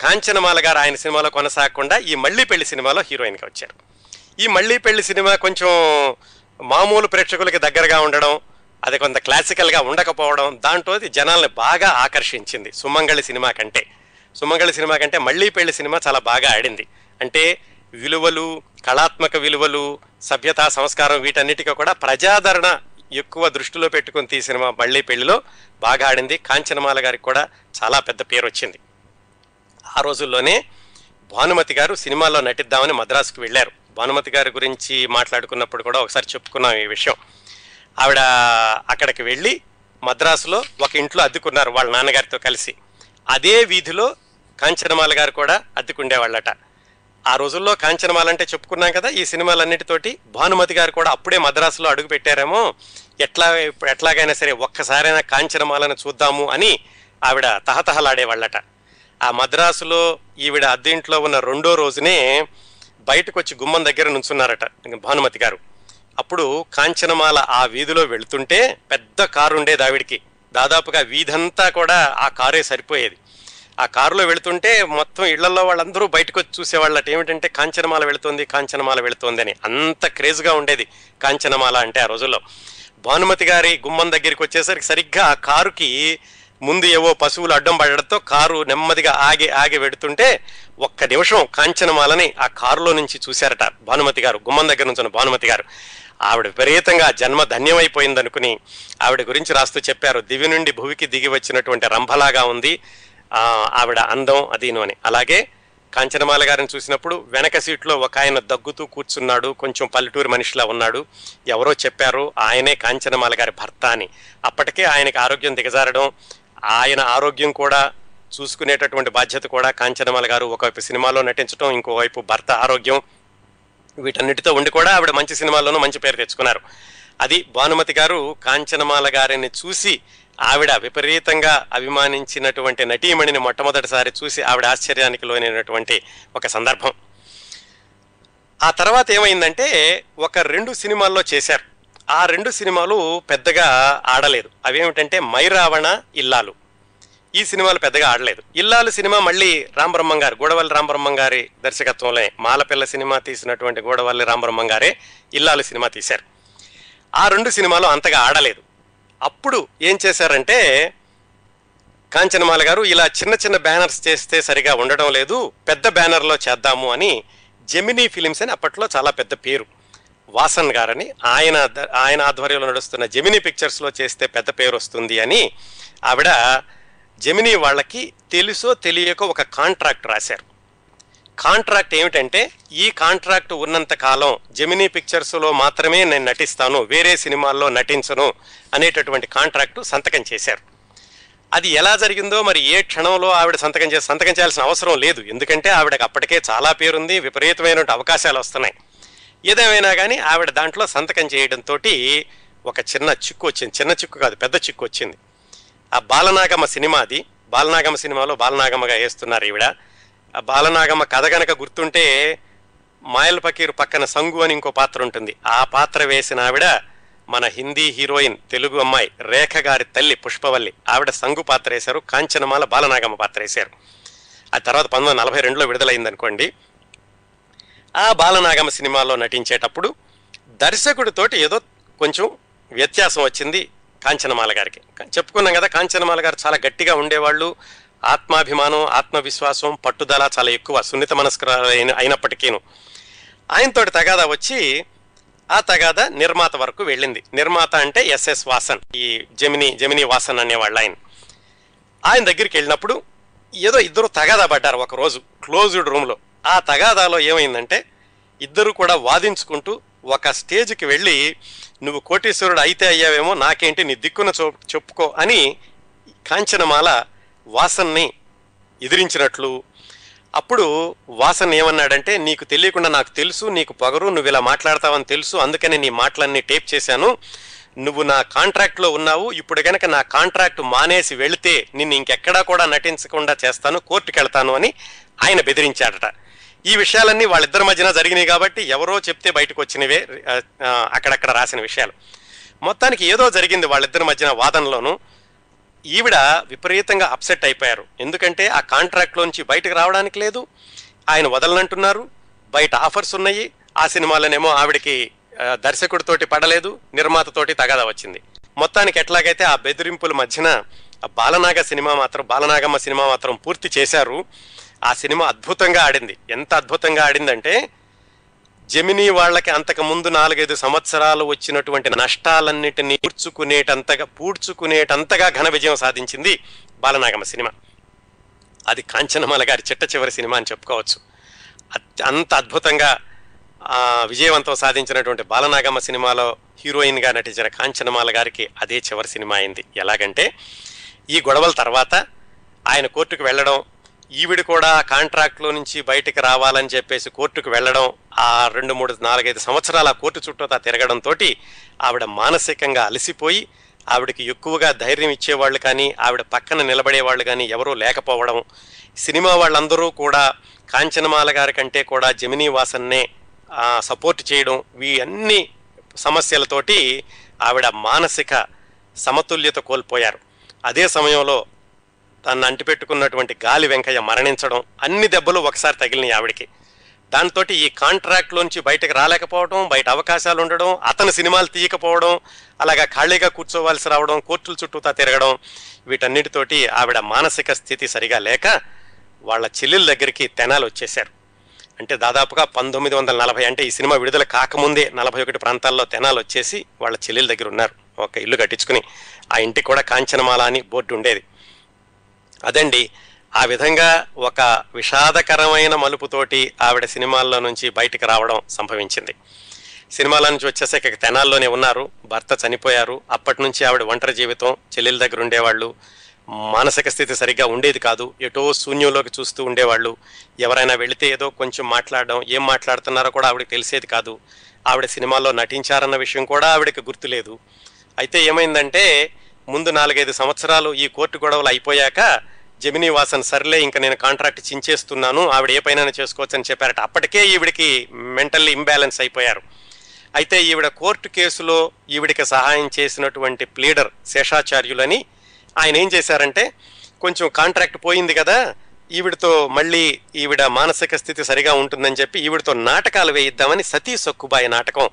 Speaker 1: కాంచనమాల గారు ఆయన సినిమాలో కొనసాగకుండా ఈ మళ్ళీ పెళ్ళి సినిమాలో హీరోయిన్గా వచ్చారు. ఈ మళ్ళీ పెళ్ళి సినిమా కొంచెం మామూలు ప్రేక్షకులకి దగ్గరగా ఉండడం అది కొంత క్లాసికల్గా ఉండకపోవడం దాంట్లో అది జనాల్ని బాగా ఆకర్షించింది సుమంగళి సినిమా కంటే. సుమంగళి సినిమా కంటే మళ్ళీ పెళ్ళి సినిమా చాలా బాగా ఆడింది. అంటే విలువలు కళాత్మక విలువలు సభ్యతా సంస్కారం వీటన్నిటికీ కూడా ప్రజాదరణ ఎక్కువ దృష్టిలో పెట్టుకుని తీసిన సినిమా మళ్ళీ పెళ్ళిలో బాగా ఆడింది. కాంచనమాల గారికి కూడా చాలా పెద్ద పేరు వచ్చింది. ఆ రోజుల్లోనే భానుమతి గారు సినిమాలో నటిద్దామని మద్రాసుకు వెళ్ళారు. భానుమతి గారి గురించి మాట్లాడుకున్నప్పుడు కూడా ఒకసారి చెప్పుకున్నాం ఈ విషయం. ఆవిడ అక్కడికి వెళ్ళి మద్రాసులో ఒక ఇంట్లో అద్దెకున్నారు వాళ్ళ నాన్నగారితో కలిసి. అదే వీధిలో కాంచనమాల గారు కూడా అద్దెకుండేవాళ్ళట. ఆ రోజుల్లో కాంచనమాల అంటే చెప్పుకున్నాం కదా ఈ సినిమాలన్నిటితోటి భానుమతి గారు కూడా అప్పుడే మద్రాసులో అడుగు పెట్టారేమో ఎట్లా ఇప్పుడు ఎట్లాగైనా సరే ఒక్కసారైనా కాంచనమాలను చూద్దాము అని ఆవిడ తహతహలాడేవాళ్ళట. ఆ మద్రాసులో ఈవిడ అద్దె ఇంట్లో ఉన్న రెండో రోజునే బయటకు వచ్చి గుమ్మం దగ్గర నుంచున్నారట భానుమతి గారు. అప్పుడు కాంచనమాల ఆ వీధిలో వెళుతుంటే పెద్ద కారు ఉండేది ఆవిడికి దాదాపుగా వీధంతా కూడా ఆ కారే సరిపోయేది. ఆ కారులో వెళుతుంటే మొత్తం ఇళ్ళలో వాళ్ళందరూ బయటకు వచ్చి చూసేవాళ్ళట. ఏమిటంటే కాంచనమాల వెళుతోంది కాంచనమాల వెళుతోంది అని అంత క్రేజ్గా ఉండేది కాంచనమాల అంటే ఆ రోజుల్లో. భానుమతి గారి గుమ్మం దగ్గరికి వచ్చేసరికి సరిగ్గా ఆ కారుకి ముందు ఏవో పశువులు అడ్డం పడడంతో కారు నెమ్మదిగా ఆగి ఆగి పెడుతుంటే ఒక్క నిమిషం కాంచనమాలని ఆ కారులో నుంచి చూశారట భానుమతి గారు. గుమ్మం దగ్గర నుంచి భానుమతి గారు. ఆవిడ విపరీతంగా జన్మ ధన్యమైపోయిందనుకుని ఆవిడ గురించి రాస్తూ చెప్పారు. దివి నుండి భువికి దిగి వచ్చినటువంటి రంభలాగా ఉంది. ఆవిడ అందం అదీను అని. అలాగే కాంచనమాల గారిని చూసినప్పుడు వెనక సీట్లో ఒక ఆయన దగ్గుతూ కూర్చున్నాడు. కొంచెం పల్లెటూరు మనిషిలా ఉన్నాడు. ఎవరో చెప్పారు ఆయనే కాంచనమాల గారి భర్త అని. అప్పటికే ఆయనకి ఆరోగ్యం దిగజారడం ఆయన ఆరోగ్యం కూడా చూసుకునేటటువంటి బాధ్యత కూడా కాంచనమాల గారు ఒకవైపు సినిమాలో నటించడం ఇంకోవైపు భర్త ఆరోగ్యం వీటన్నిటితో ఉండి కూడా ఆవిడ మంచి సినిమాల్లోనూ మంచి పేరు తెచ్చుకున్నారు. అది భానుమతి గారు కాంచనమాల గారిని చూసి ఆవిడ విపరీతంగా అభిమానించినటువంటి నటీమణిని మొట్టమొదటిసారి చూసి ఆవిడ ఆశ్చర్యానికి లోనైనటువంటి ఒక సందర్భం. ఆ తర్వాత ఏమైందంటే ఒక రెండు సినిమాల్లో చేశారు. ఆ రెండు సినిమాలు పెద్దగా ఆడలేదు. అవేమిటంటే మైరావణ ఇల్లాలు. ఈ సినిమాలు పెద్దగా ఆడలేదు. ఇల్లాలు సినిమా మళ్ళీ రామబ్రహ్మం గారు గోడవల్లి రామబ్రహ్మం గారి దర్శకత్వంలో మాలపిల్ల సినిమా తీసినటువంటి గోడవల్లి రామబ్రహ్మం గారే ఇల్లాలు సినిమా తీశారు. ఆ రెండు సినిమాలు అంతగా ఆడలేదు. అప్పుడు ఏం చేశారంటే కాంచనమాల గారు ఇలా చిన్న చిన్న బ్యానర్స్ చేస్తే సరిగా ఉండడం లేదు పెద్ద బ్యానర్లో చేద్దాము అని జెమినీ ఫిలిమ్స్ అని అప్పట్లో చాలా పెద్ద పేరు. వాసన్ గారని ఆయన ఆయన ఆధ్వర్యంలో నడుస్తున్న జెమినీ పిక్చర్స్లో చేస్తే పెద్ద పేరు వస్తుంది అని ఆవిడ జెమినీ వాళ్ళకి తెలుసో తెలియకో ఒక కాంట్రాక్ట్ రాశారు. కాంట్రాక్ట్ ఏమిటంటే ఈ కాంట్రాక్ట్ ఉన్నంత కాలం జెమినీ పిక్చర్స్లో మాత్రమే నేను నటిస్తాను వేరే సినిమాల్లో నటించను అనేటటువంటి కాంట్రాక్టు సంతకం చేశారు. అది ఎలా జరిగిందో మరి ఏ క్షణంలో ఆవిడ సంతకం చేసి సంతకం చేయాల్సిన అవసరం లేదు. ఎందుకంటే ఆవిడకి అప్పటికే చాలా పేరుంది విపరీతమైన అవకాశాలు వస్తున్నాయి. ఏదేమైనా కానీ ఆవిడ దాంట్లో సంతకం చేయడంతో ఒక చిన్న చిక్కు వచ్చింది. చిన్న చిక్కు కాదు పెద్ద చిక్కు వచ్చింది. ఆ బాలనాగమ్మ సినిమా అది బాలనాగమ్మ సినిమాలో బాలనాగమ్మగా వేస్తున్నారు ఈవిడ. ఆ బాలనాగమ్మ కథ గనక గుర్తుంటే మాయల్ పకీర్ పక్కన సంగు అని ఇంకో పాత్ర ఉంటుంది. ఆ పాత్ర వేసిన ఆవిడ మన హిందీ హీరోయిన్ తెలుగు అమ్మాయి రేఖ గారి తల్లి పుష్పవల్లి. ఆవిడ సంగు పాత్ర వేశారు. కాంచనమాల బాలనాగమ్మ పాత్ర వేశారు. ఆ తర్వాత పంతొమ్మిది వందల నలభై రెండులో విడుదలైంది అనుకోండి ఆ బాలనాగమ్మ సినిమాలో నటించేటప్పుడు దర్శకుడితోటి ఏదో కొంచెం వ్యత్యాసం వచ్చింది. కాంచనమాల గారికి. చెప్పుకున్నాం కదా కాంచనమాల గారు చాలా గట్టిగా ఉండేవాళ్ళు. ఆత్మాభిమానం ఆత్మవిశ్వాసం పట్టుదల చాలా ఎక్కువ సున్నిత మనస్కరైన అయినప్పటికీను. ఆయనతోటి తగాదా వచ్చి ఆ తగాదా నిర్మాత వరకు వెళ్ళింది. నిర్మాత అంటే ఎస్ఎస్ వాసన్. ఈ జమిని జమిని వాసన్ అనేవాళ్ళు ఆయన. ఆయన దగ్గరికి వెళ్ళినప్పుడు ఏదో ఇద్దరు తగాదా పడ్డారు ఒక రోజు క్లోజ్డ్ రూమ్లో. ఆ తగాదాలో ఏమైందంటే ఇద్దరు కూడా వాదించుకుంటూ ఒక స్టేజ్కి వెళ్ళి నువ్వు కోటీశ్వరుడు అయితే అయ్యావేమో నాకేంటి నీ దిక్కున చూ చెప్పుకో అని కాంచనమాల వాసన్ని ఎదిరించినట్లు. అప్పుడు వాసన్ ఏమన్నాడంటే నీకు తెలియకుండా నాకు తెలుసు నీకు పొగరు నువ్వు ఇలా మాట్లాడతావని తెలుసు అందుకని నీ మాటలన్నీ టేప్ చేశాను. నువ్వు నా కాంట్రాక్ట్లో ఉన్నావు ఇప్పుడు కనుక నా కాంట్రాక్ట్ మానేసి వెళితే నిన్ను ఇంకెక్కడా కూడా నటించకుండా చేస్తాను కోర్టుకెళ్తాను అని ఆయన బెదిరించాడట. ఈ విషయాలన్నీ వాళ్ళిద్దరి మధ్యన జరిగినాయి కాబట్టి ఎవరో చెప్తే బయటకు వచ్చినవే అక్కడక్కడ రాసిన విషయాలు. మొత్తానికి ఏదో జరిగింది వాళ్ళిద్దరి మధ్యన వాదనలోను. ఈవిడ విపరీతంగా అప్సెట్ అయిపోయారు. ఎందుకంటే ఆ కాంట్రాక్ట్లోంచి బయటకు రావడానికి లేదు. ఆయన వదలనంటున్నారు. బయట ఆఫర్స్ ఉన్నాయి. ఆ సినిమాలోనేమో ఆవిడకి దర్శకుడితోటి పడలేదు. నిర్మాతతోటి తగాదా వచ్చింది. మొత్తానికి ఎట్లాగైతే ఆ బెదిరింపుల మధ్యన బాలనాగ సినిమా మాత్రం బాలనాగమ్మ సినిమా మాత్రం పూర్తి చేశారు. ఆ సినిమా అద్భుతంగా ఆడింది. ఎంత అద్భుతంగా ఆడిందంటే జమినీ వాళ్ళకి అంతకు ముందు నాలుగైదు సంవత్సరాలు వచ్చినటువంటి నష్టాలన్నిటినీ పూడ్చుకునేటంతగా పూడ్చుకునేటంతగా ఘన విజయం సాధించింది బాలనాగమ్మ సినిమా. అది కాంచనమాల గారి చిట్ట చివరి సినిమా అని చెప్పుకోవచ్చు. అంత అద్భుతంగా విజయవంతం సాధించినటువంటి బాలనాగమ్మ సినిమాలో హీరోయిన్గా నటించిన కాంచనమాల గారికి అదే చివరి సినిమా అయింది. ఎలాగంటే ఈ గొడవల తర్వాత ఆయన కోర్టుకు వెళ్ళడం ఈవిడ కూడా కాంట్రాక్ట్లో నుంచి బయటకు రావాలని చెప్పేసి కోర్టుకు వెళ్ళడం ఆ రెండు మూడు నాలుగైదు సంవత్సరాల కోర్టు చుట్టూతా తిరగడంతో ఆవిడ మానసికంగా అలసిపోయి ఆవిడకి ఎక్కువగా ధైర్యం ఇచ్చేవాళ్ళు కానీ ఆవిడ పక్కన నిలబడేవాళ్ళు కానీ ఎవరూ లేకపోవడం సినిమా వాళ్ళందరూ కూడా కాంచనమాల గారి కంటే కూడా జమినీ వాసన్నే సపోర్ట్ చేయడం వీ అన్ని సమస్యలతోటి ఆవిడ మానసిక సమతుల్యత కోల్పోయారు. అదే సమయంలో తను అంటిపెట్టుకున్నటువంటి గాలి వెంకయ్య మరణించడం అన్ని దెబ్బలు ఒకసారి తగిలినాయి ఆవిడకి. దాంతో ఈ కాంట్రాక్ట్లోంచి బయటకు రాలేకపోవడం బయట అవకాశాలు ఉండడం అతను సినిమాలు తీయకపోవడం అలాగా ఖాళీగా కూర్చోవలసి రావడం కోర్టుల చుట్టూతా తిరగడం వీటన్నిటితోటి ఆవిడ మానసిక స్థితి సరిగా లేక వాళ్ళ చెల్లెల దగ్గరికి తెనాలు వచ్చేశారు. అంటే దాదాపుగా పంతొమ్మిది వందల నలభై అంటే ఈ సినిమా విడుదల కాకముందే నలభై ఒకటి ప్రాంతాల్లో తెనాలు వచ్చేసి వాళ్ళ చెల్లెల దగ్గర ఉన్నారు. ఒక ఇల్లు కట్టించుకుని ఆ ఇంటికి కూడా కాంచనమాల అని బోర్డు ఉండేది. అదండి ఆ విధంగా ఒక విషాదకరమైన మలుపుతోటి ఆవిడ సినిమాల్లో నుంచి బయటకు రావడం సంభవించింది. సినిమాల నుంచి వచ్చేసాక తెనాల్లోనే ఉన్నారు భర్త చనిపోయారు అప్పటి నుంచి ఆవిడ ఒంటరి జీవితం చెల్లెల దగ్గర ఉండేవాళ్ళు మానసిక స్థితి సరిగ్గా ఉండేది కాదు ఎటో శూన్యంలోకి చూస్తూ ఉండేవాళ్ళు. ఎవరైనా వెళితే ఏదో కొంచెం మాట్లాడడం ఏం మాట్లాడుతున్నారో కూడా ఆవిడకి తెలిసేది కాదు. ఆవిడ సినిమాల్లో నటించారన్న విషయం కూడా ఆవిడకి గుర్తులేదు. అయితే ఏమైందంటే ముందు నాలుగైదు సంవత్సరాలు ఈ కోర్టు గొడవలు అయిపోయాక జమినీ వాసన్ సర్లే ఇంకా నేను కాంట్రాక్ట్ చించేస్తున్నాను ఆవిడ ఏ పైన చేసుకోవచ్చు అని చెప్పారట. అప్పటికే ఈవిడికి మెంటల్లీ ఇంబ్యాలెన్స్ అయిపోయారు. అయితే ఈవిడ కోర్టు కేసులో ఈవిడికి సహాయం చేసినటువంటి ప్లీడర్ శేషాచార్యులని ఆయన ఏం చేశారంటే కొంచెం కాంట్రాక్ట్ పోయింది కదా ఈవిడతో మళ్ళీ ఈవిడ మానసిక స్థితి సరిగా ఉంటుందని చెప్పి ఈవిడతో నాటకాలు వేయిద్దామని సతీ సొక్కుబాయి నాటకం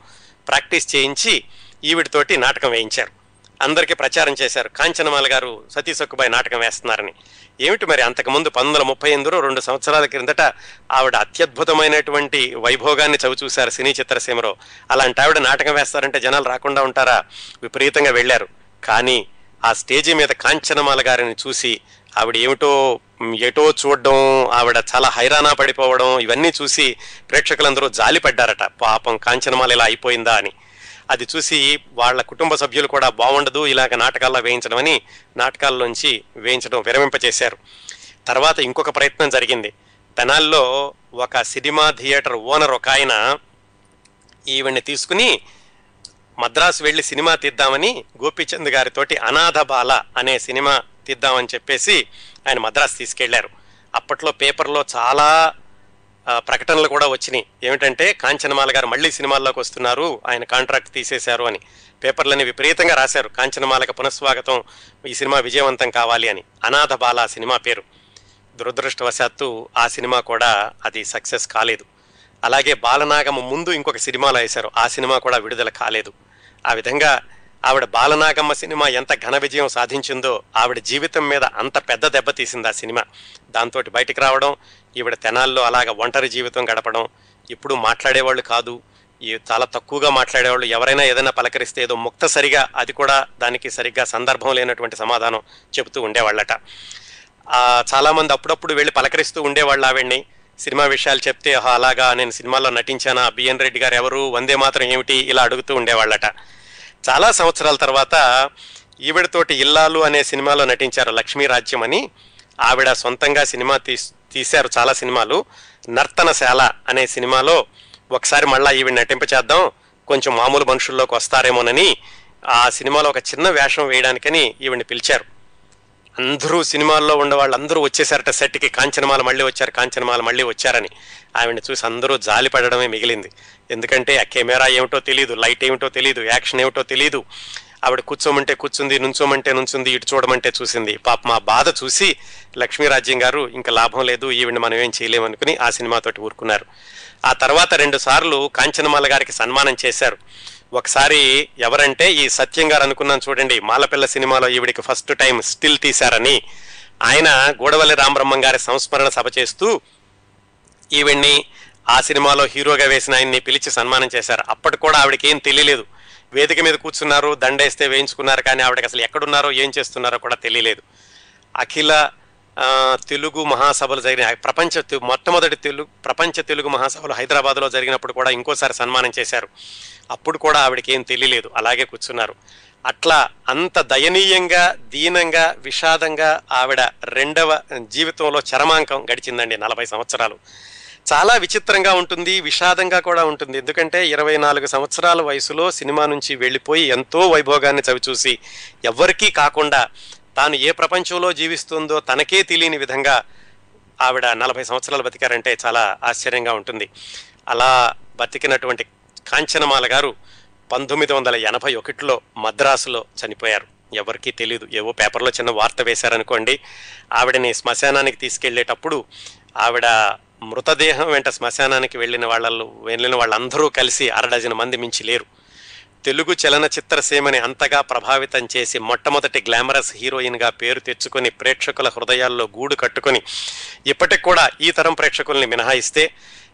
Speaker 1: ప్రాక్టీస్ చేయించి ఈవిడతోటి నాటకం వేయించారు. అందరికీ ప్రచారం చేశారు. కాంచనమాల గారు సతీ సక్కుబాయి నాటకం వేస్తున్నారని. ఏమిటి మరి అంతకుముందు పంతొమ్మిది వందల ముప్పై ఎనిమిదిలో రెండు సంవత్సరాల క్రిందట ఆవిడ అత్యద్భుతమైనటువంటి వైభోగాన్ని చవిచూశారు సినీ చిత్రసీమలో. అలాంటి ఆవిడ నాటకం వేస్తారంటే జనాలు రాకుండా ఉంటారా? విపరీతంగా వెళ్ళారు. కానీ ఆ స్టేజి మీద కాంచనమాల గారిని చూసి ఆవిడ ఏమిటో ఎటో చూడడం ఆవిడ చాలా హైరానా పడిపోవడం ఇవన్నీ చూసి ప్రేక్షకులందరూ జాలిపడ్డారట. పాపం కాంచనమాల ఇలా అయిపోయిందా అని. అది చూసి వాళ్ళ కుటుంబ సభ్యులు కూడా బాగుండదు ఇలాగ నాటకాల్లో వేయించడం అని నాటకాల్లోంచి వేయించడం విరమింపచేశారు. తర్వాత ఇంకొక ప్రయత్నం జరిగింది. తెనాల్లో ఒక సినిమా థియేటర్ ఓనర్ ఒక ఆయన ఈవిడ్ని తీసుకుని మద్రాసు వెళ్ళి సినిమా తీద్దామని గోపీచంద్ గారితోటి అనాథ బాల అనే సినిమా తీద్దామని చెప్పేసి ఆయన మద్రాసు తీసుకెళ్ళారు. అప్పట్లో పేపర్లో చాలా ప్రకటనలు కూడా వచ్చినాయి. ఏమిటంటే కాంచనమాల గారు మళ్ళీ సినిమాల్లోకి వస్తున్నారు ఆయన కాంట్రాక్ట్ తీసేశారు అని. పేపర్లని విపరీతంగా రాశారు కాంచనమాలకు పునఃస్వాగతం ఈ సినిమా విజయవంతం కావాలి అని. అనాథ బాల సినిమా పేరు. దురదృష్టవశాత్తు ఆ సినిమా కూడా అది సక్సెస్ కాలేదు. అలాగే బాలనాగమ్మ ముందు ఇంకొక సినిమాలో వేశారు ఆ సినిమా కూడా విడుదల కాలేదు. ఆ విధంగా ఆవిడ బాలనాగమ్మ సినిమా ఎంత ఘన విజయం సాధించిందో ఆవిడ జీవితం మీద అంత పెద్ద దెబ్బ తీసింది ఆ సినిమా. దాంతో బయటికి రావడం ఈవిడ తెనాల్లో అలాగ ఒంటరి జీవితం గడపడం ఇప్పుడు మాట్లాడేవాళ్ళు కాదు. ఈ చాలా తక్కువగా మాట్లాడేవాళ్ళు. ఎవరైనా ఏదైనా పలకరిస్తే ఏదో ముక్త సరిగా అది కూడా దానికి సరిగ్గా సందర్భం లేనటువంటి సమాధానం చెబుతూ ఉండేవాళ్ళట. చాలామంది అప్పుడప్పుడు వెళ్ళి పలకరిస్తూ ఉండేవాళ్ళు ఆవిడ్ని. సినిమా విషయాలు చెప్తే అలాగా నేను సినిమాలో నటించానా? బిఎన్ రెడ్డి గారు ఎవరు? వందే మాత్రం ఏమిటి? ఇలా అడుగుతూ ఉండేవాళ్ళట. చాలా సంవత్సరాల తర్వాత ఈవిడతోటి ఇల్లాలు అనే సినిమాలో నటించారు లక్ష్మీ రాజ్యం అని. ఆవిడ సొంతంగా సినిమా తీస్ తీశారు చాలా సినిమాలు. నర్తనశాల అనే సినిమాలో ఒకసారి మళ్ళా ఈవిడ నటింపచేద్దాం కొంచెం మామూలు మనుషుల్లోకి వస్తారేమోనని ఆ సినిమాలో ఒక చిన్న వేషం వేయడానికని ఈవిడ్ని పిలిచారు. అందరూ సినిమాల్లో ఉన్న వాళ్ళందరూ వచ్చేసారట సెట్కి కాంచనమాల మళ్ళీ వచ్చారు కాంచనమాల మళ్ళీ వచ్చారని. ఆవిడని చూసి అందరూ జాలి పడడమే మిగిలింది. ఎందుకంటే ఆ కెమెరా ఏమిటో తెలియదు లైట్ ఏమిటో తెలియదు యాక్షన్ ఏమిటో తెలియదు ఆవిడ కూర్చోమంటే కూర్చుంది నుంచోమంటే నుంచుంది ఇటు చూడమంటే చూసింది. పాప మా బాధ చూసి లక్ష్మీరాజ్యం గారు ఇంకా లాభం లేదు ఈవిడ మనం ఏం చేయలేమనుకుని ఆ సినిమాతోటి ఊరుకున్నారు. ఆ తర్వాత రెండు సార్లు కాంచనమాల గారికి సన్మానం చేశారు. ఒకసారి ఎవరంటే ఈ సత్యం గారు అనుకున్నాను చూడండి మాలపిల్ల సినిమాలో ఈవిడికి ఫస్ట్ టైం స్టిల్ తీశారని ఆయన గూడవల్లి రామబ్రహ్మం గారి సంస్మరణ సభ చేస్తూ ఈవిడ్ని ఆ సినిమాలో హీరోగా వేసిన ఆయన్ని పిలిచి సన్మానం చేశారు. అప్పటి కూడా ఆవిడకి ఏం తెలియలేదు. వేదిక మీద కూర్చున్నారు దండేస్తే వేయించుకున్నారు కానీ ఆవిడకి అసలు ఎక్కడున్నారో ఏం చేస్తున్నారో కూడా తెలియలేదు. అఖిల తెలుగు మహాసభలు జరిగిన ప్రపంచ మొట్టమొదటి తెలుగు ప్రపంచ తెలుగు మహాసభలు హైదరాబాద్లో జరిగినప్పుడు కూడా ఇంకోసారి సన్మానం చేశారు. అప్పుడు కూడా ఆవిడకి ఏం తెలియలేదు. అలాగే కూర్చున్నారు. అట్లా అంత దయనీయంగా దీనంగా విషాదంగా ఆవిడ రెండవ జీవితంలో చరమాంకం గడిచిందండి నలభై సంవత్సరాలు. చాలా విచిత్రంగా ఉంటుంది విషాదంగా కూడా ఉంటుంది. ఎందుకంటే ఇరవై నాలుగు సంవత్సరాల వయసులో సినిమా నుంచి వెళ్ళిపోయి ఎంతో వైభోగాన్ని చవిచూసి ఎవ్వరికీ కాకుండా తాను ఏ ప్రపంచంలో జీవిస్తుందో తనకే తెలియని విధంగా ఆవిడ నలభై సంవత్సరాలు బతికారంటే చాలా ఆశ్చర్యంగా ఉంటుంది. అలా బతికినటువంటి కాంచనమాల గారు పంతొమ్మిది వందల ఎనభై ఒకటిలో మద్రాసులో చనిపోయారు. ఎవరికీ తెలియదు ఏవో పేపర్లో చిన్న వార్త వేశారనుకోండి. ఆవిడని శ్మశానానికి తీసుకెళ్ళేటప్పుడు ఆవిడ మృతదేహం వెంట శ్మశానానికి వెళ్ళిన వాళ్ళు వెళ్ళిన వాళ్ళందరూ కలిసి అరడజన మంది మించి లేరు. తెలుగు చలనచిత్ర సీమని అంతగా ప్రభావితం చేసి మొట్టమొదటి గ్లామరస్ హీరోయిన్గా పేరు తెచ్చుకొని ప్రేక్షకుల హృదయాల్లో గూడు కట్టుకొని ఇప్పటికి కూడా ఈ తరం ప్రేక్షకుల్ని మినహాయిస్తే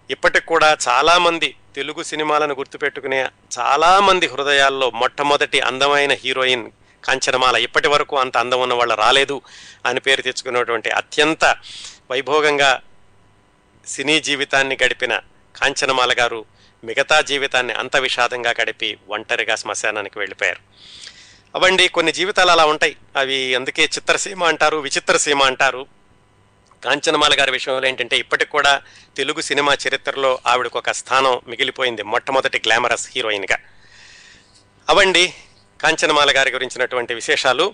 Speaker 1: ఇప్పటికి కూడా చాలామంది తెలుగు సినిమాలను గుర్తుపెట్టుకునే చాలామంది హృదయాల్లో మొట్టమొదటి అందమైన హీరోయిన్ కాంచనమాల ఇప్పటి వరకు అంత అందం ఉన్న వాళ్ళు రాలేదు అని పేరు తెచ్చుకున్నటువంటి అత్యంత వైభోగంగా సినీ జీవితాన్ని గడిపిన కాంచనమాల గారు మిగతా జీవితాన్ని అంత విషాదంగా గడిపి ఒంటరిగా శ్మశానానికి వెళ్ళిపోయారు. అవండి కొన్ని జీవితాలు అలా ఉంటాయి. అవి అందుకే చిత్రసీమ అంటారు విచిత్రసీమ అంటారు. కాంచనమాల గారి విషయంలో ఏంటంటే ఇప్పటికి కూడా తెలుగు సినిమా చరిత్రలో ఆవిడకు ఒక స్థానం మిగిలిపోయింది మొట్టమొదటి గ్లామరస్ హీరోయిన్గా. అవండి కాంచనమాల గారి గురించినటువంటి విశేషాలు.